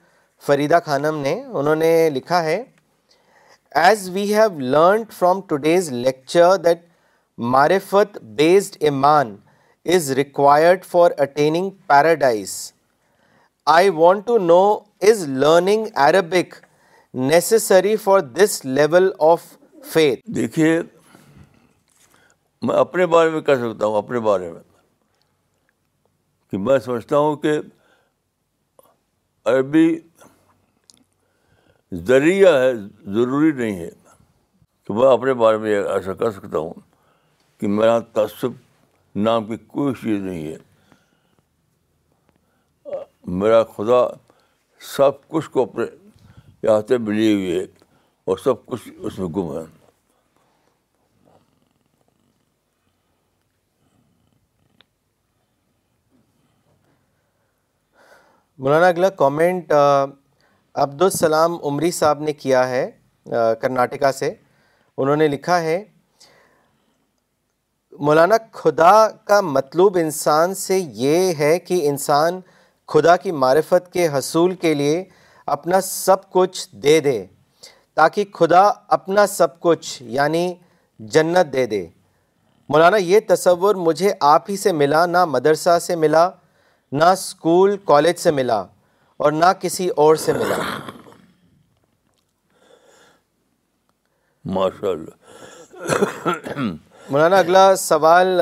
[SPEAKER 2] Farida خانم نے انہوں نے لکھا ہے as we have learned from today's lecture that معرفت بیسڈ ایمان is required for attaining paradise I want to know is learning Arabic necessary for this level of faith
[SPEAKER 1] دیکھیے میں اپنے بارے میں کہہ سکتا ہوں اپنے بارے میں کہ میں سمجھتا ہوں کہ عربی ذریعہ ہے ضروری نہیں ہے تو میں اپنے بارے میں ایسا کہہ سکتا ہوں کہ میرا تعصب نام کی کوئی چیز نہیں ہے میرا خدا سب کچھ کو اپنے ملی ہوئی اور سب کچھ اس میں گم ہے مولانا
[SPEAKER 2] اگلا کامنٹ عبدالسلام عمری صاحب نے کیا ہے کرناٹکا سے انہوں نے لکھا ہے مولانا خدا کا مطلوب انسان سے یہ ہے کہ انسان خدا کی معرفت کے حصول کے لیے اپنا سب کچھ دے دے تاکہ خدا اپنا سب کچھ یعنی جنت دے دے مولانا یہ تصور مجھے آپ ہی سے ملا نہ مدرسہ سے ملا نہ اسکول کالج سے ملا اور نہ کسی اور سے ملا ماشاء اللہ مولانا اگلا سوال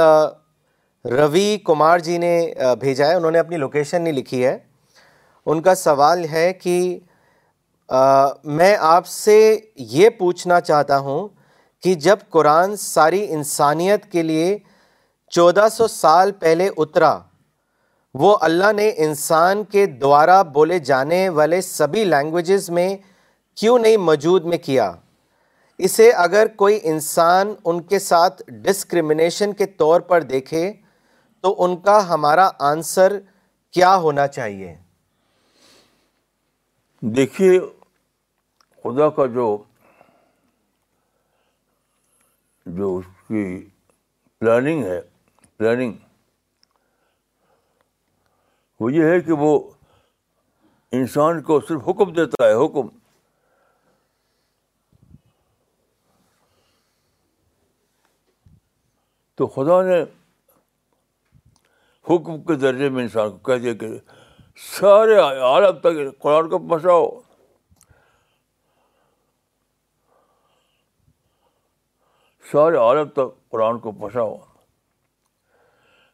[SPEAKER 2] روی کمار جی نے بھیجا ہے انہوں نے اپنی لوکیشن نہیں لکھی ہے ان کا سوال ہے کہ میں آپ سے یہ پوچھنا چاہتا ہوں کہ جب قرآن ساری انسانیت کے لیے چودہ سو سال پہلے اترا وہ اللہ نے انسان کے دوارا بولے جانے والے سبھی لینگویجز میں کیوں نہیں موجود میں کیا اسے اگر کوئی انسان ان کے ساتھ ڈسکرمنیشن کے طور پر دیکھے تو ان کا ہمارا آنسر کیا ہونا چاہیے
[SPEAKER 1] دیکھیے خدا کا جو جو اس کی پلاننگ ہے پلاننگ وہ یہ ہے کہ وہ انسان کو صرف حکم دیتا ہے حکم تو خدا نے حکم کے درجے میں انسان کو کہہ دیا کہ سارے عالم تک قرآن کو پہنچاؤ سارے عالم تک قرآن کو پہنچاؤ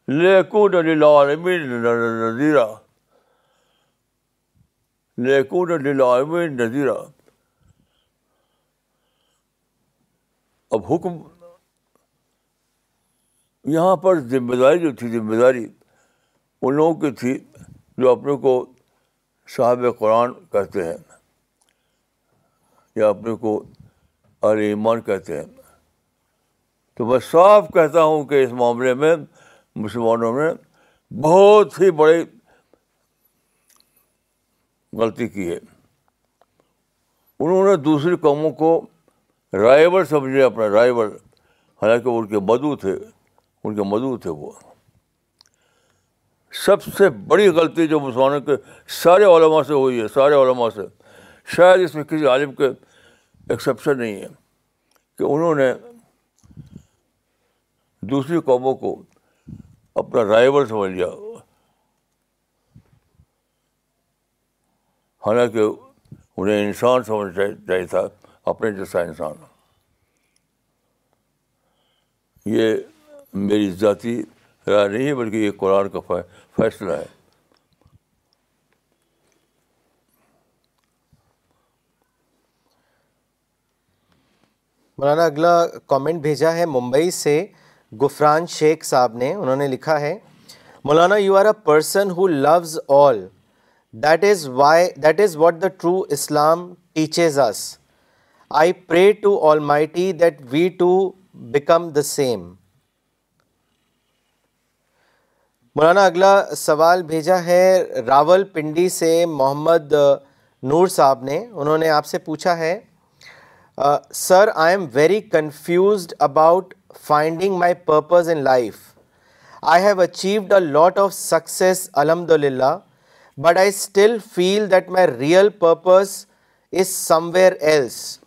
[SPEAKER 1] لیکن پہنچاؤن نظیرہ لےکوں نظیرہ اب حکم یہاں پر ذمہ داری جو تھی ذمہ داری ان لوگوں کی تھی جو اپنے کو صاحب قرآن کہتے ہیں یا اپنے کو ایمان کہتے ہیں تو میں صاف کہتا ہوں کہ اس معاملے میں مسلمانوں نے بہت ہی بڑی غلطی کی ہے انہوں نے دوسری قوموں کو رائبر سمجھے اپنا رائبر حالانکہ ان کے مدو تھے ان کے مدو تھے وہ سب سے بڑی غلطی جو مسلمانوں کے سارے علماء سے ہوئی ہے سارے علماء سے شاید اس میں کسی عالم کے ایکسیپشن نہیں ہے کہ انہوں نے دوسری قوموں کو اپنا رائبل سمجھ لیا حالانکہ انہیں انسان سمجھنا چاہیے تھا اپنے جیسا انسان یہ میری ذاتی رائے نہیں ہے بلکہ یہ قرآن کا فیصلہ ہے
[SPEAKER 2] مولانا اگلا کامنٹ بھیجا ہے ممبئی سے گفران شیخ صاحب نے انہوں نے لکھا ہے Maulana you are a person who loves all that is why that is what the true Islam teaches us I pray to all my T that we too become the same مولانا اگلا سوال بھیجا ہے راول پنڈی سے محمد نور صاحب نے انہوں نے آپ سے پوچھا ہے sir I am very confused about finding my purpose in life I have achieved a lot of success الحمد للہ but I still feel that my real purpose is somewhere else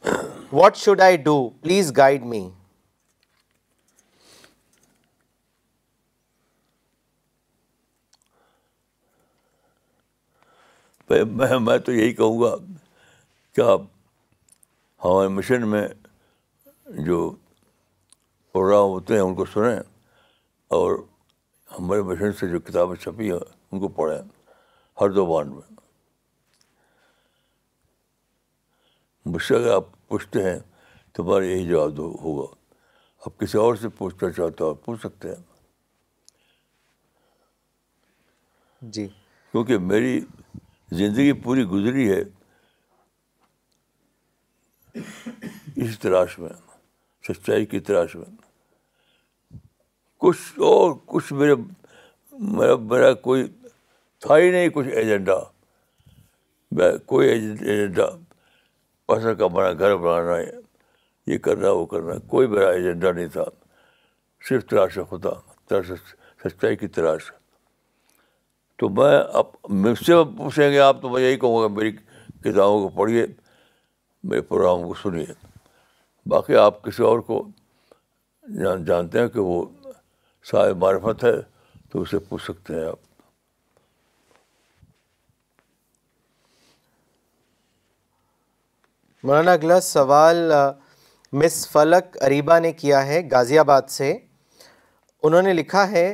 [SPEAKER 2] what should I do please guide me
[SPEAKER 1] میں تو یہی کہوں گا کہ آپ ہمارے mission میں جو پروگرام ہوتے ہیں ان کو سنیں اور ہمارے مشن سے جو کتابیں چھپی ہیں ان کو پڑھیں ہر زبان میں مجھ سے اگر آپ پوچھتے ہیں تمہارا یہی جواب ہوگا آپ کسی اور سے پوچھنا چاہتے آپ پوچھ سکتے ہیں جی کیونکہ میری زندگی پوری گزری ہے اس تلاش میں سچائی کی تلاش میں کچھ اور کچھ میرے میرا میرا کوئی تھا ہی نہیں کچھ ایجنڈا میں کوئی ایجنڈا پیسہ کمانا گھر بنانا ہے یہ کرنا وہ کرنا کوئی میرا ایجنڈا نہیں تھا صرف تلاش خدا تلاش سچائی کی تلاش تو میں اب مجھ سے پوچھیں گے آپ تو میں یہی کہوں گا میری کتابوں کو پڑھیے میرے پروگرام کو سنیے باقی آپ کسی اور کو جان جانتے ہیں کہ وہ صاحب معرفت ہے تو اسے پوچھ سکتے ہیں آپ
[SPEAKER 2] مولانا اگلا سوال مس فلک اریبا نے کیا ہے غازی آباد سے انہوں نے لکھا ہے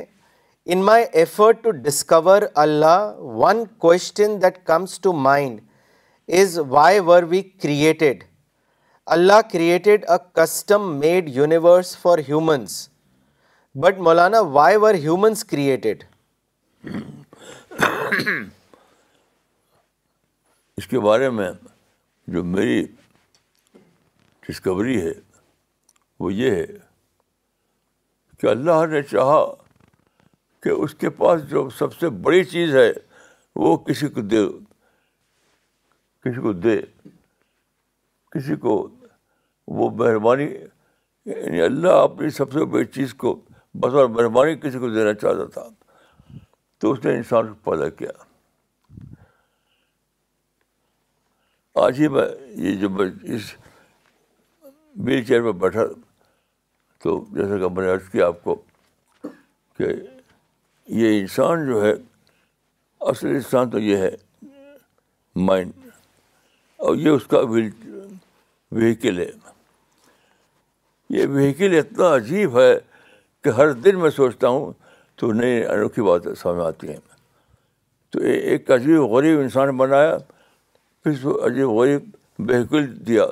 [SPEAKER 2] in my effort to discover Allah one question that comes to mind is why were we created Allah created a custom made universe for humans but Maulana why were humans created
[SPEAKER 1] اس کے بارے میں جو میری ڈسکوری ہے وہ یہ ہے کہ اللہ نے چاہا کہ اس کے پاس جو سب سے بڑی چیز ہے وہ کسی کو دے کسی کو دے کسی کو وہ مہربانی یعنی اللہ اپنی سب سے بڑی چیز کو بس اور مہربانی کسی کو دینا چاہتا تھا تو اس نے انسان کو پیدا کیا آج ہی میں یہ جب اس ویل چیئر پہ بیٹھا تو جیسا کہ میں نے عرض کیا آپ کو کہ یہ انسان جو ہے اصل انسان تو یہ ہے مائنڈ اور یہ اس کا وہیکل ہے یہ وہیکل اتنا عجیب ہے کہ ہر دن میں سوچتا ہوں تو نئی انوکھی باتیں سامنے آتی ہیں تو ایک عجیب غریب انسان بنایا پھر اس کو عجیب غریب وہیکل دیا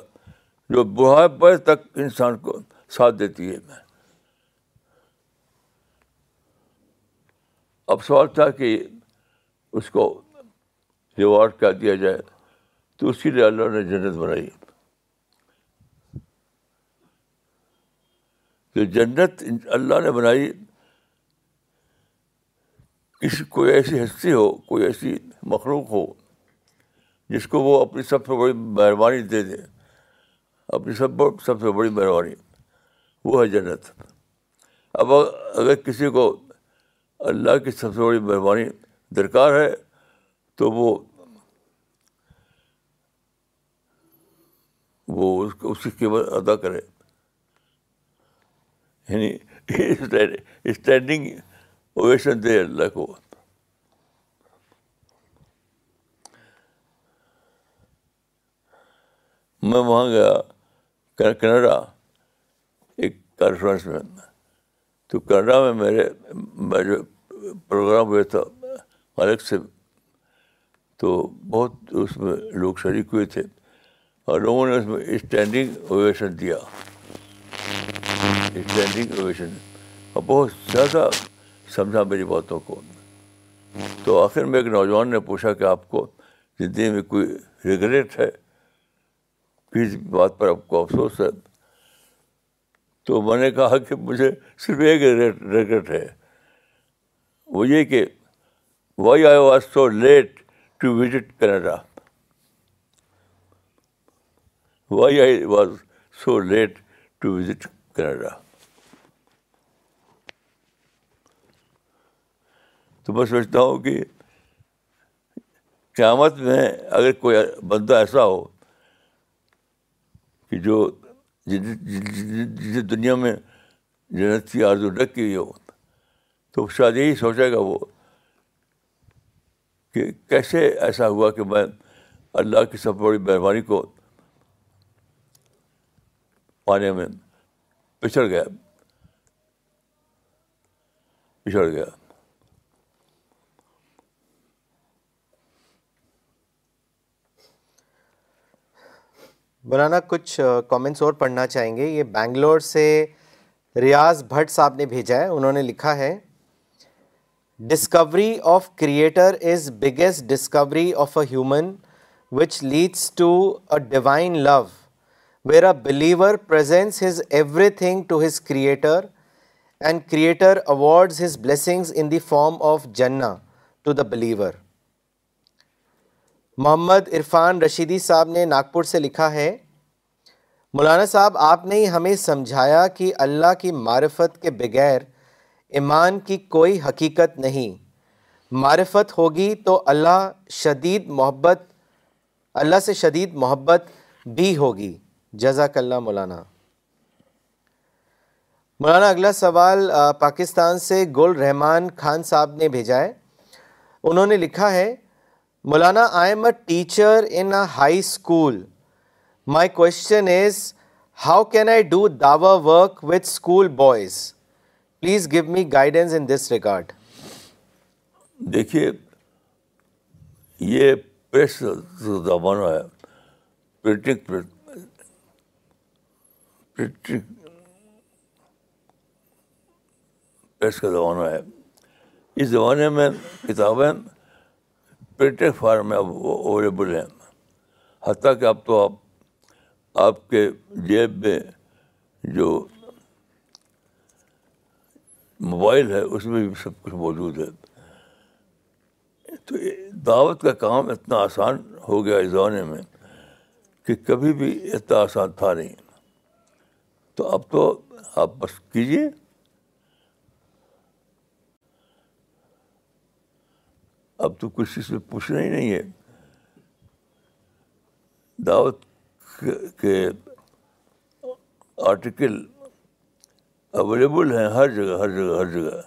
[SPEAKER 1] جو بڑھاپے تک انسان کو ساتھ دیتی ہے میں اب سوال تھا کہ اس کو ریوارڈ کیا دیا جائے تو اس کے لیے اللہ نے جنت بنائی تو جنت اللہ نے بنائی کسی کوئی ایسی ہستی ہو کوئی ایسی مخلوق ہو جس کو وہ اپنی سب سے بڑی مہربانی دے دے اپنی سب سب سے بڑی مہربانی وہ ہے جنت اب اگر کسی کو اللہ کی سب سے بڑی مہربانی درکار ہے تو وہ وہ اس کی قیمت ادا کرے یعنی اسٹینڈنگ اویشن دے اللہ کو میں وہاں گیا کینیڈا ایک کانفرنس میں تو کینیڈا میں میرے میں جو پروگرام ہوا تھا الگ سے تو بہت اس میں لوگ شریک ہوئے تھے اور لوگوں نے اس میں اسٹینڈنگ اویشن دیا اسٹینڈنگ اویشن اور بہت زیادہ سمجھا میری باتوں کو تو آخر میں ایک نوجوان نے پوچھا کہ آپ کو زندگی میں کوئی ریگریٹ ہے کس بات پر آپ کو افسوس ہے تو میں نے کہا کہ مجھے صرف ایک ریگریٹ ہے وہ یہ کہ why I was so late to visit Canada why I was so late to visit Canada تو میں سوچتا ہوں کہ قیامت میں اگر کوئی بندہ ایسا ہو کہ جو جس دنیا میں جنت آرز آرزو ڈھک ہوئی ہو تو شاید یہی سوچے گا وہ کہ کیسے ایسا ہوا کہ میں اللہ کی سب بڑی مہربانی کو پانے میں پچھڑ پچھڑ گیا گیا
[SPEAKER 2] مولانا کچھ کامنٹس اور پڑھنا چاہیں گے یہ بینگلور سے ریاض بھٹ صاحب نے بھیجا ہے انہوں نے لکھا ہے discovery of creator is biggest discovery of a human which leads to a divine love where a believer his everything to his creator and creator awards his blessings in the form of جنا to the believer محمد عرفان رشیدی صاحب نے ناگپور سے لکھا ہے مولانا صاحب آپ نے ہی ہمیں سمجھایا کہ اللہ کی معرفت کے بغیر ایمان کی کوئی حقیقت نہیں معرفت ہوگی تو اللہ شدید محبت اللہ سے شدید محبت بھی ہوگی جزاک اللہ مولانا مولانا اگلا سوال پاکستان سے گل رحمان خان صاحب نے بھیجا ہے انہوں نے لکھا ہے مولانا I am a teacher in a high school my question is how can I do داوا work with school boys please give me guidance in this regard
[SPEAKER 1] دیکھیے یہ پریس زمانہ ہے پرنٹنگ پرنٹنگ پریس کا زمانہ ہے اس زمانے میں کتابیں پرنٹنگ فارم میں اویلیبل ہیں حتیٰ کہ اب تو آپ آپ کے جیب میں جو موبائل ہے اس میں بھی سب کچھ موجود ہے تو دعوت کا کام اتنا آسان ہو گیا اس زمانے میں کہ کبھی بھی اتنا آسان تھا نہیں تو اب تو آپ بس کیجیے اب تو کچھ اس میں پوچھنا ہی نہیں ہے دعوت کے آرٹیکل اویلیبل ہیں ہر جگہ ہر جگہ ہر جگہ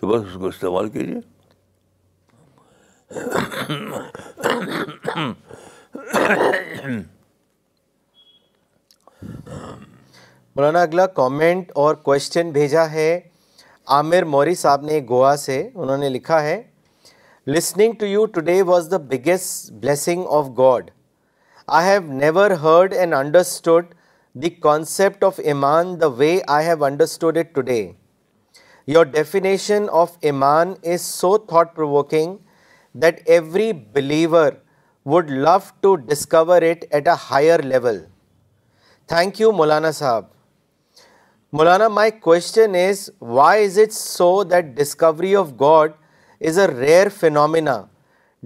[SPEAKER 1] تو بس اس کو استعمال کیجیے مولانا
[SPEAKER 2] اگلا کامنٹ اور کوشچن بھیجا ہے عامر موری صاحب نے گوا سے انہوں نے لکھا ہے listening to you today was the biggest blessing of God I have never heard and understood the concept of Iman the way I have understood it today. Your definition of Iman is so thought-provoking that every believer would love to discover it at a higher level. Thank you, Maulana Sahab. Maulana, my question is, why is it so that discovery of God is a rare phenomena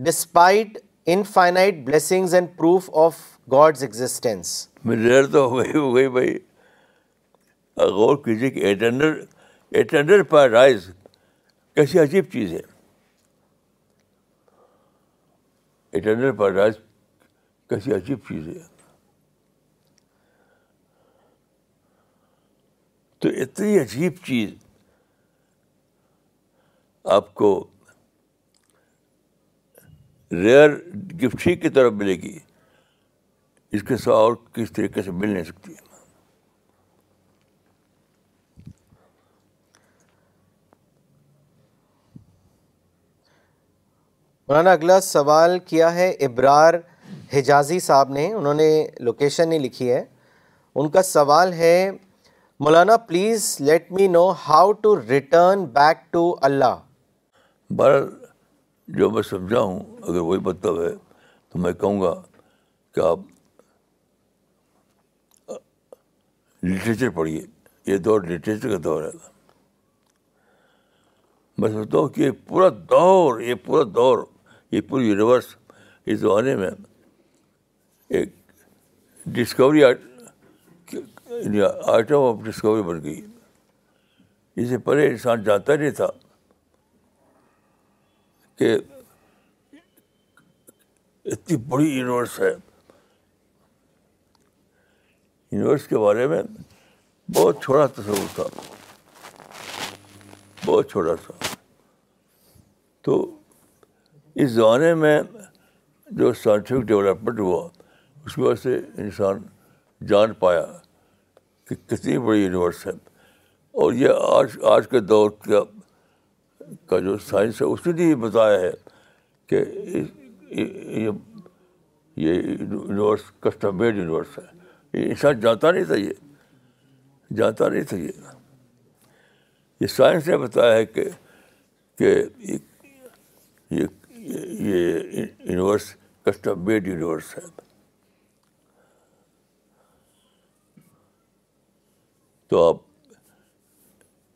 [SPEAKER 2] despite infinite blessings and proof of God's existence
[SPEAKER 1] rear تو ہو گئی ہو گئی بھائی غور کیجیے کہ ایٹنڈر ایٹنڈر rise کیسی عجیب چیز ہے ایٹنڈر کیسی عجیب چیز ہے تو اتنی عجیب چیز آپ کو ریئر گفٹ ہی کی طرف ملے گی اس کے ساتھ اور کس طریقے سے مل نہیں سکتی
[SPEAKER 2] مولانا اگلا سوال کیا ہے ابرار حجازی صاحب نے انہوں نے لوکیشن نہیں لکھی ہے ان کا سوال ہے Maulana please let me know how to return back to اللہ
[SPEAKER 1] بر جو میں سمجھا ہوں اگر وہی مطلب ہے تو میں کہوں گا کہ آپ لٹریچر پڑھیے یہ دور لٹریچر کا دور ہے میں سمجھتا ہوں کہ یہ پورا دور یہ پورا دور یہ پوری یونیورس اس زمانے میں ایک ڈسکوری آئٹم آف ڈسکوری بن گئی اسے پہلے انسان جانتا نہیں تھا کہ اتنی بڑی یونیورس ہے یونیورس کے بارے میں بہت چھوٹا تصور تھا بہت چھوٹا تھا تو اس زمانے میں جو سائنٹیفک ڈیولپمنٹ ہوا اس وجہ سے انسان جان پایا کہ کتنی بڑی یونیورس ہے اور یہ آج آج کے دور کا کا جو سائنس ہے اس نے یہ بتایا ہے کہ یہ یونیورس کسٹم میڈ یونیورس ہے انسان جاتا نہیں تھا یہ جاتا نہیں تھا یہ سائنس نے بتایا ہے کہ یہ یہ یونیورس میڈ یونیورس ہے تو آپ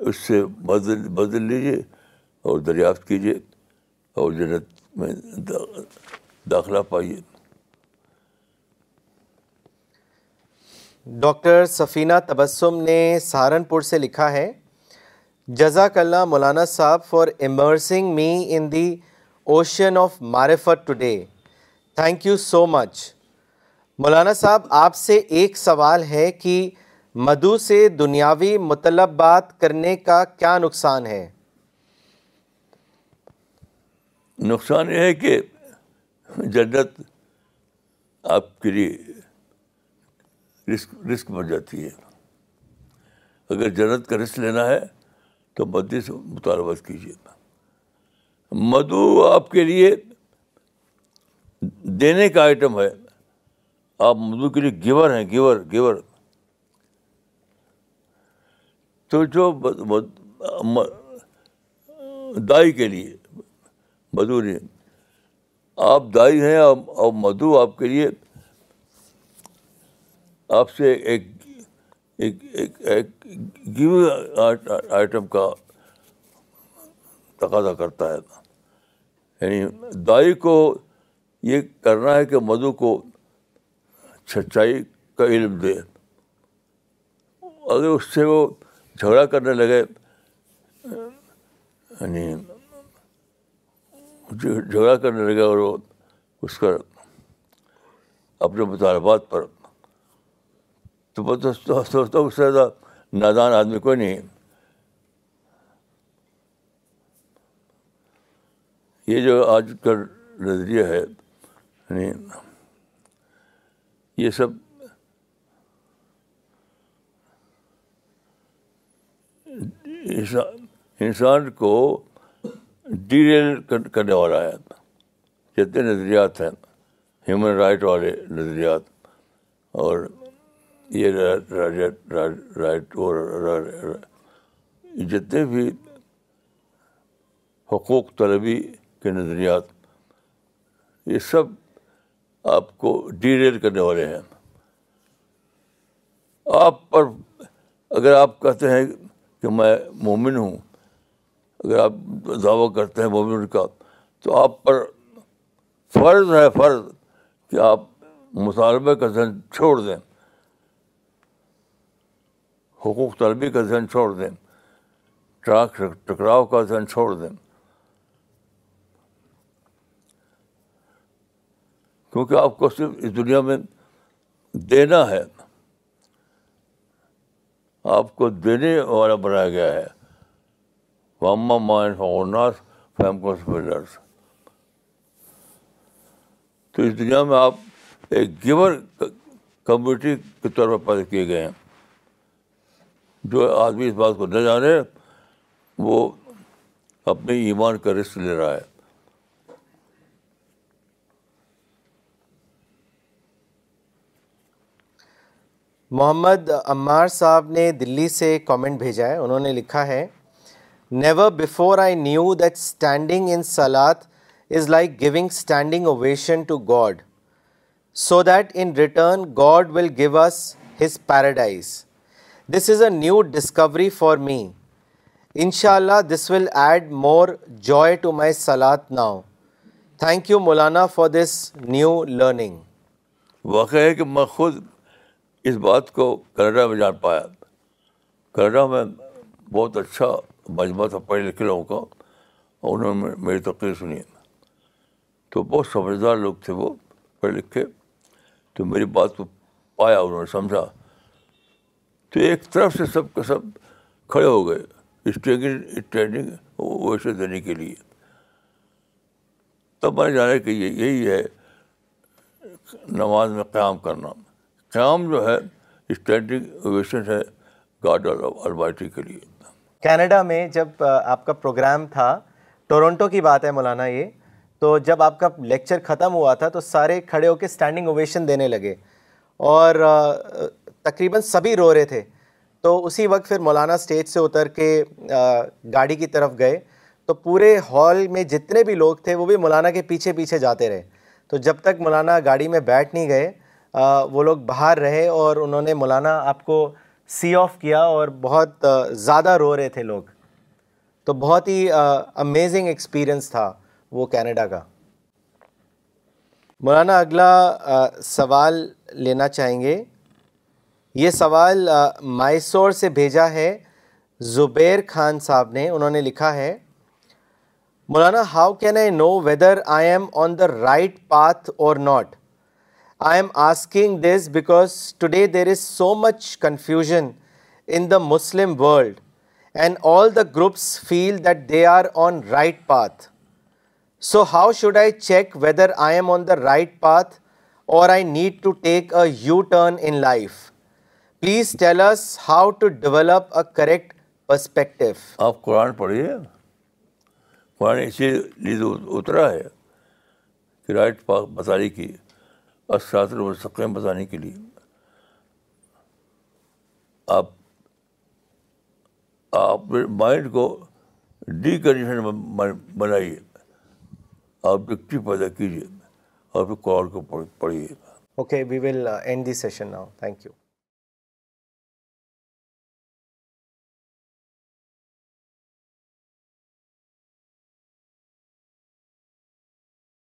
[SPEAKER 1] اس سے بدل بدل لیجیے اور دریافت کیجیے اور جنت میں داخلہ پائیے
[SPEAKER 2] ڈاکٹر سفینہ تبسم نے سہارنپور سے لکھا ہے جزاک اللہ مولانا صاحب for immersing me in the ocean of معرفت today thank you so much Maulana صاحب آپ سے ایک سوال ہے کہ مدو سے دنیاوی مطلب بات کرنے کا کیا نقصان ہے
[SPEAKER 1] نقصان یہ ہے کہ جنت آپ کے لیے رسک رسک بن جاتی ہے اگر جنت کا رسک لینا ہے تو مدی سے مطالبہ کیجیے مدو آپ کے لیے دینے کا آئٹم ہے آپ مدو کے لیے گیور ہیں گیور گیور تو جو دائی کے لیے مدو نہیں آپ دائی ہیں اور مدو آپ کے لیے آپ سے ایک ایک گیو آئٹم کا تقاضا کرتا ہے یعنی دائی کو یہ کرنا ہے کہ مدھو کو چھچائی کا علم دے اگر اس سے وہ جھگڑا کرنے لگے یعنی جھگڑا کرنے لگے اور وہ اس کا اپنے مطالبات پر تو سوچتا ہوں اس سے زیادہ نادان آدمی کوئی نہیں یہ جو آج کل نظریہ ہے یعنی یہ سب انسان کو ڈیریل کرنے والا ہے جتنے نظریات ہیں ہیومن رائٹ والے نظریات اور یہ رائٹ اور جتنے بھی حقوق طلبی کے نظریات یہ سب آپ کو ڈی ریل کرنے والے ہیں آپ پر اگر آپ کہتے ہیں کہ میں مومن ہوں اگر آپ دعویٰ کرتے ہیں مومن کا تو آپ پر فرض ہے فرض کہ آپ مطالبہ کا ذہن چھوڑ دیں حقوق طلبی کا ذہن چھوڑ دیں ٹراک ٹکراؤ کا ذہن چھوڑ دیں کیونکہ آپ کو صرف اس دنیا میں دینا ہے آپ کو دینے والا بنایا گیا ہے فیم تو اس دنیا میں آپ ایک گیور کمیونٹی کے طور پر پیدا کیے گئے ہیں جو آدمی اس بات کو نہ جانے وہ اپنے ایمان کا رسک لے رہا ہے
[SPEAKER 2] محمد عمار صاحب نے دلی سے کامنٹ بھیجا ہے انہوں نے لکھا ہے never before I knew that standing in سلاد is like giving standing ovation to God so that in return God will give us his paradise this is a new discovery for me ان شاء اللہ this will add more joy to my سلاد now thank you Maulana for this new learning
[SPEAKER 1] واقع ہے کہ میں خود اس بات کو کینیڈا میں جان پایا کینیڈا میں بہت اچھا مجمع تھا پڑھے لکھے لوگوں کا انہوں نے میری تقریر سنی ہے تو بہت سمجھدار لوگ تھے وہ پڑھے لکھے تو میری بات کو پایا انہوں نے سمجھا تو ایک طرف سے سب کے سب کھڑے ہو گئے اسٹینڈنگ اسٹینڈنگ دینے کے لیے تب میں جانا کہ یہی ہے نماز میں قیام کرنا قیام جو ہے اسٹینڈنگ اوبیشن ہے گاڈ البائٹی کے لیے
[SPEAKER 2] کینیڈا میں جب آپ کا پروگرام تھا ٹورنٹو کی بات ہے مولانا یہ تو جب آپ کا لیکچر ختم ہوا تھا تو سارے کھڑے ہو کے اسٹینڈنگ اوویشن دینے لگے اور تقریباً سبھی رو رہے تھے تو اسی وقت پھر مولانا اسٹیج سے اتر کے گاڑی کی طرف گئے تو پورے ہال میں جتنے بھی لوگ تھے وہ بھی مولانا کے پیچھے پیچھے جاتے رہے تو جب تک مولانا گاڑی میں بیٹھ نہیں گئے وہ لوگ باہر رہے اور انہوں نے مولانا آپ کو سی آف کیا اور بہت زیادہ رو رہے تھے لوگ تو بہت ہی امیزنگ ایکسپیرئنس تھا وہ کینیڈا کا مولانا اگلا سوال لینا چاہیں گے یہ سوال مائسور سے بھیجا ہے زبیر خان صاحب نے انہوں نے لکھا ہے Maulana how can I know whether I am on the right path or not I am asking this because today there is so much confusion in the Muslim world and all the groups feel that they are on right path so how should I check whether I am on the right path or I need to take a U turn in life please tell us how to develop a correct perspective
[SPEAKER 1] آپ قرآن پڑھیے Quran اسی لیے اترا ہے کہ right پاک بتانے کی اشاطر و سقیم بتانے کے لیے آپ آپ مائنڈ کو ڈی کنڈیشن بنائیے آپ ڈکٹی پیدا کیجیے اور پھر قرآن کو پڑھیے okay we will end
[SPEAKER 2] the session now thank you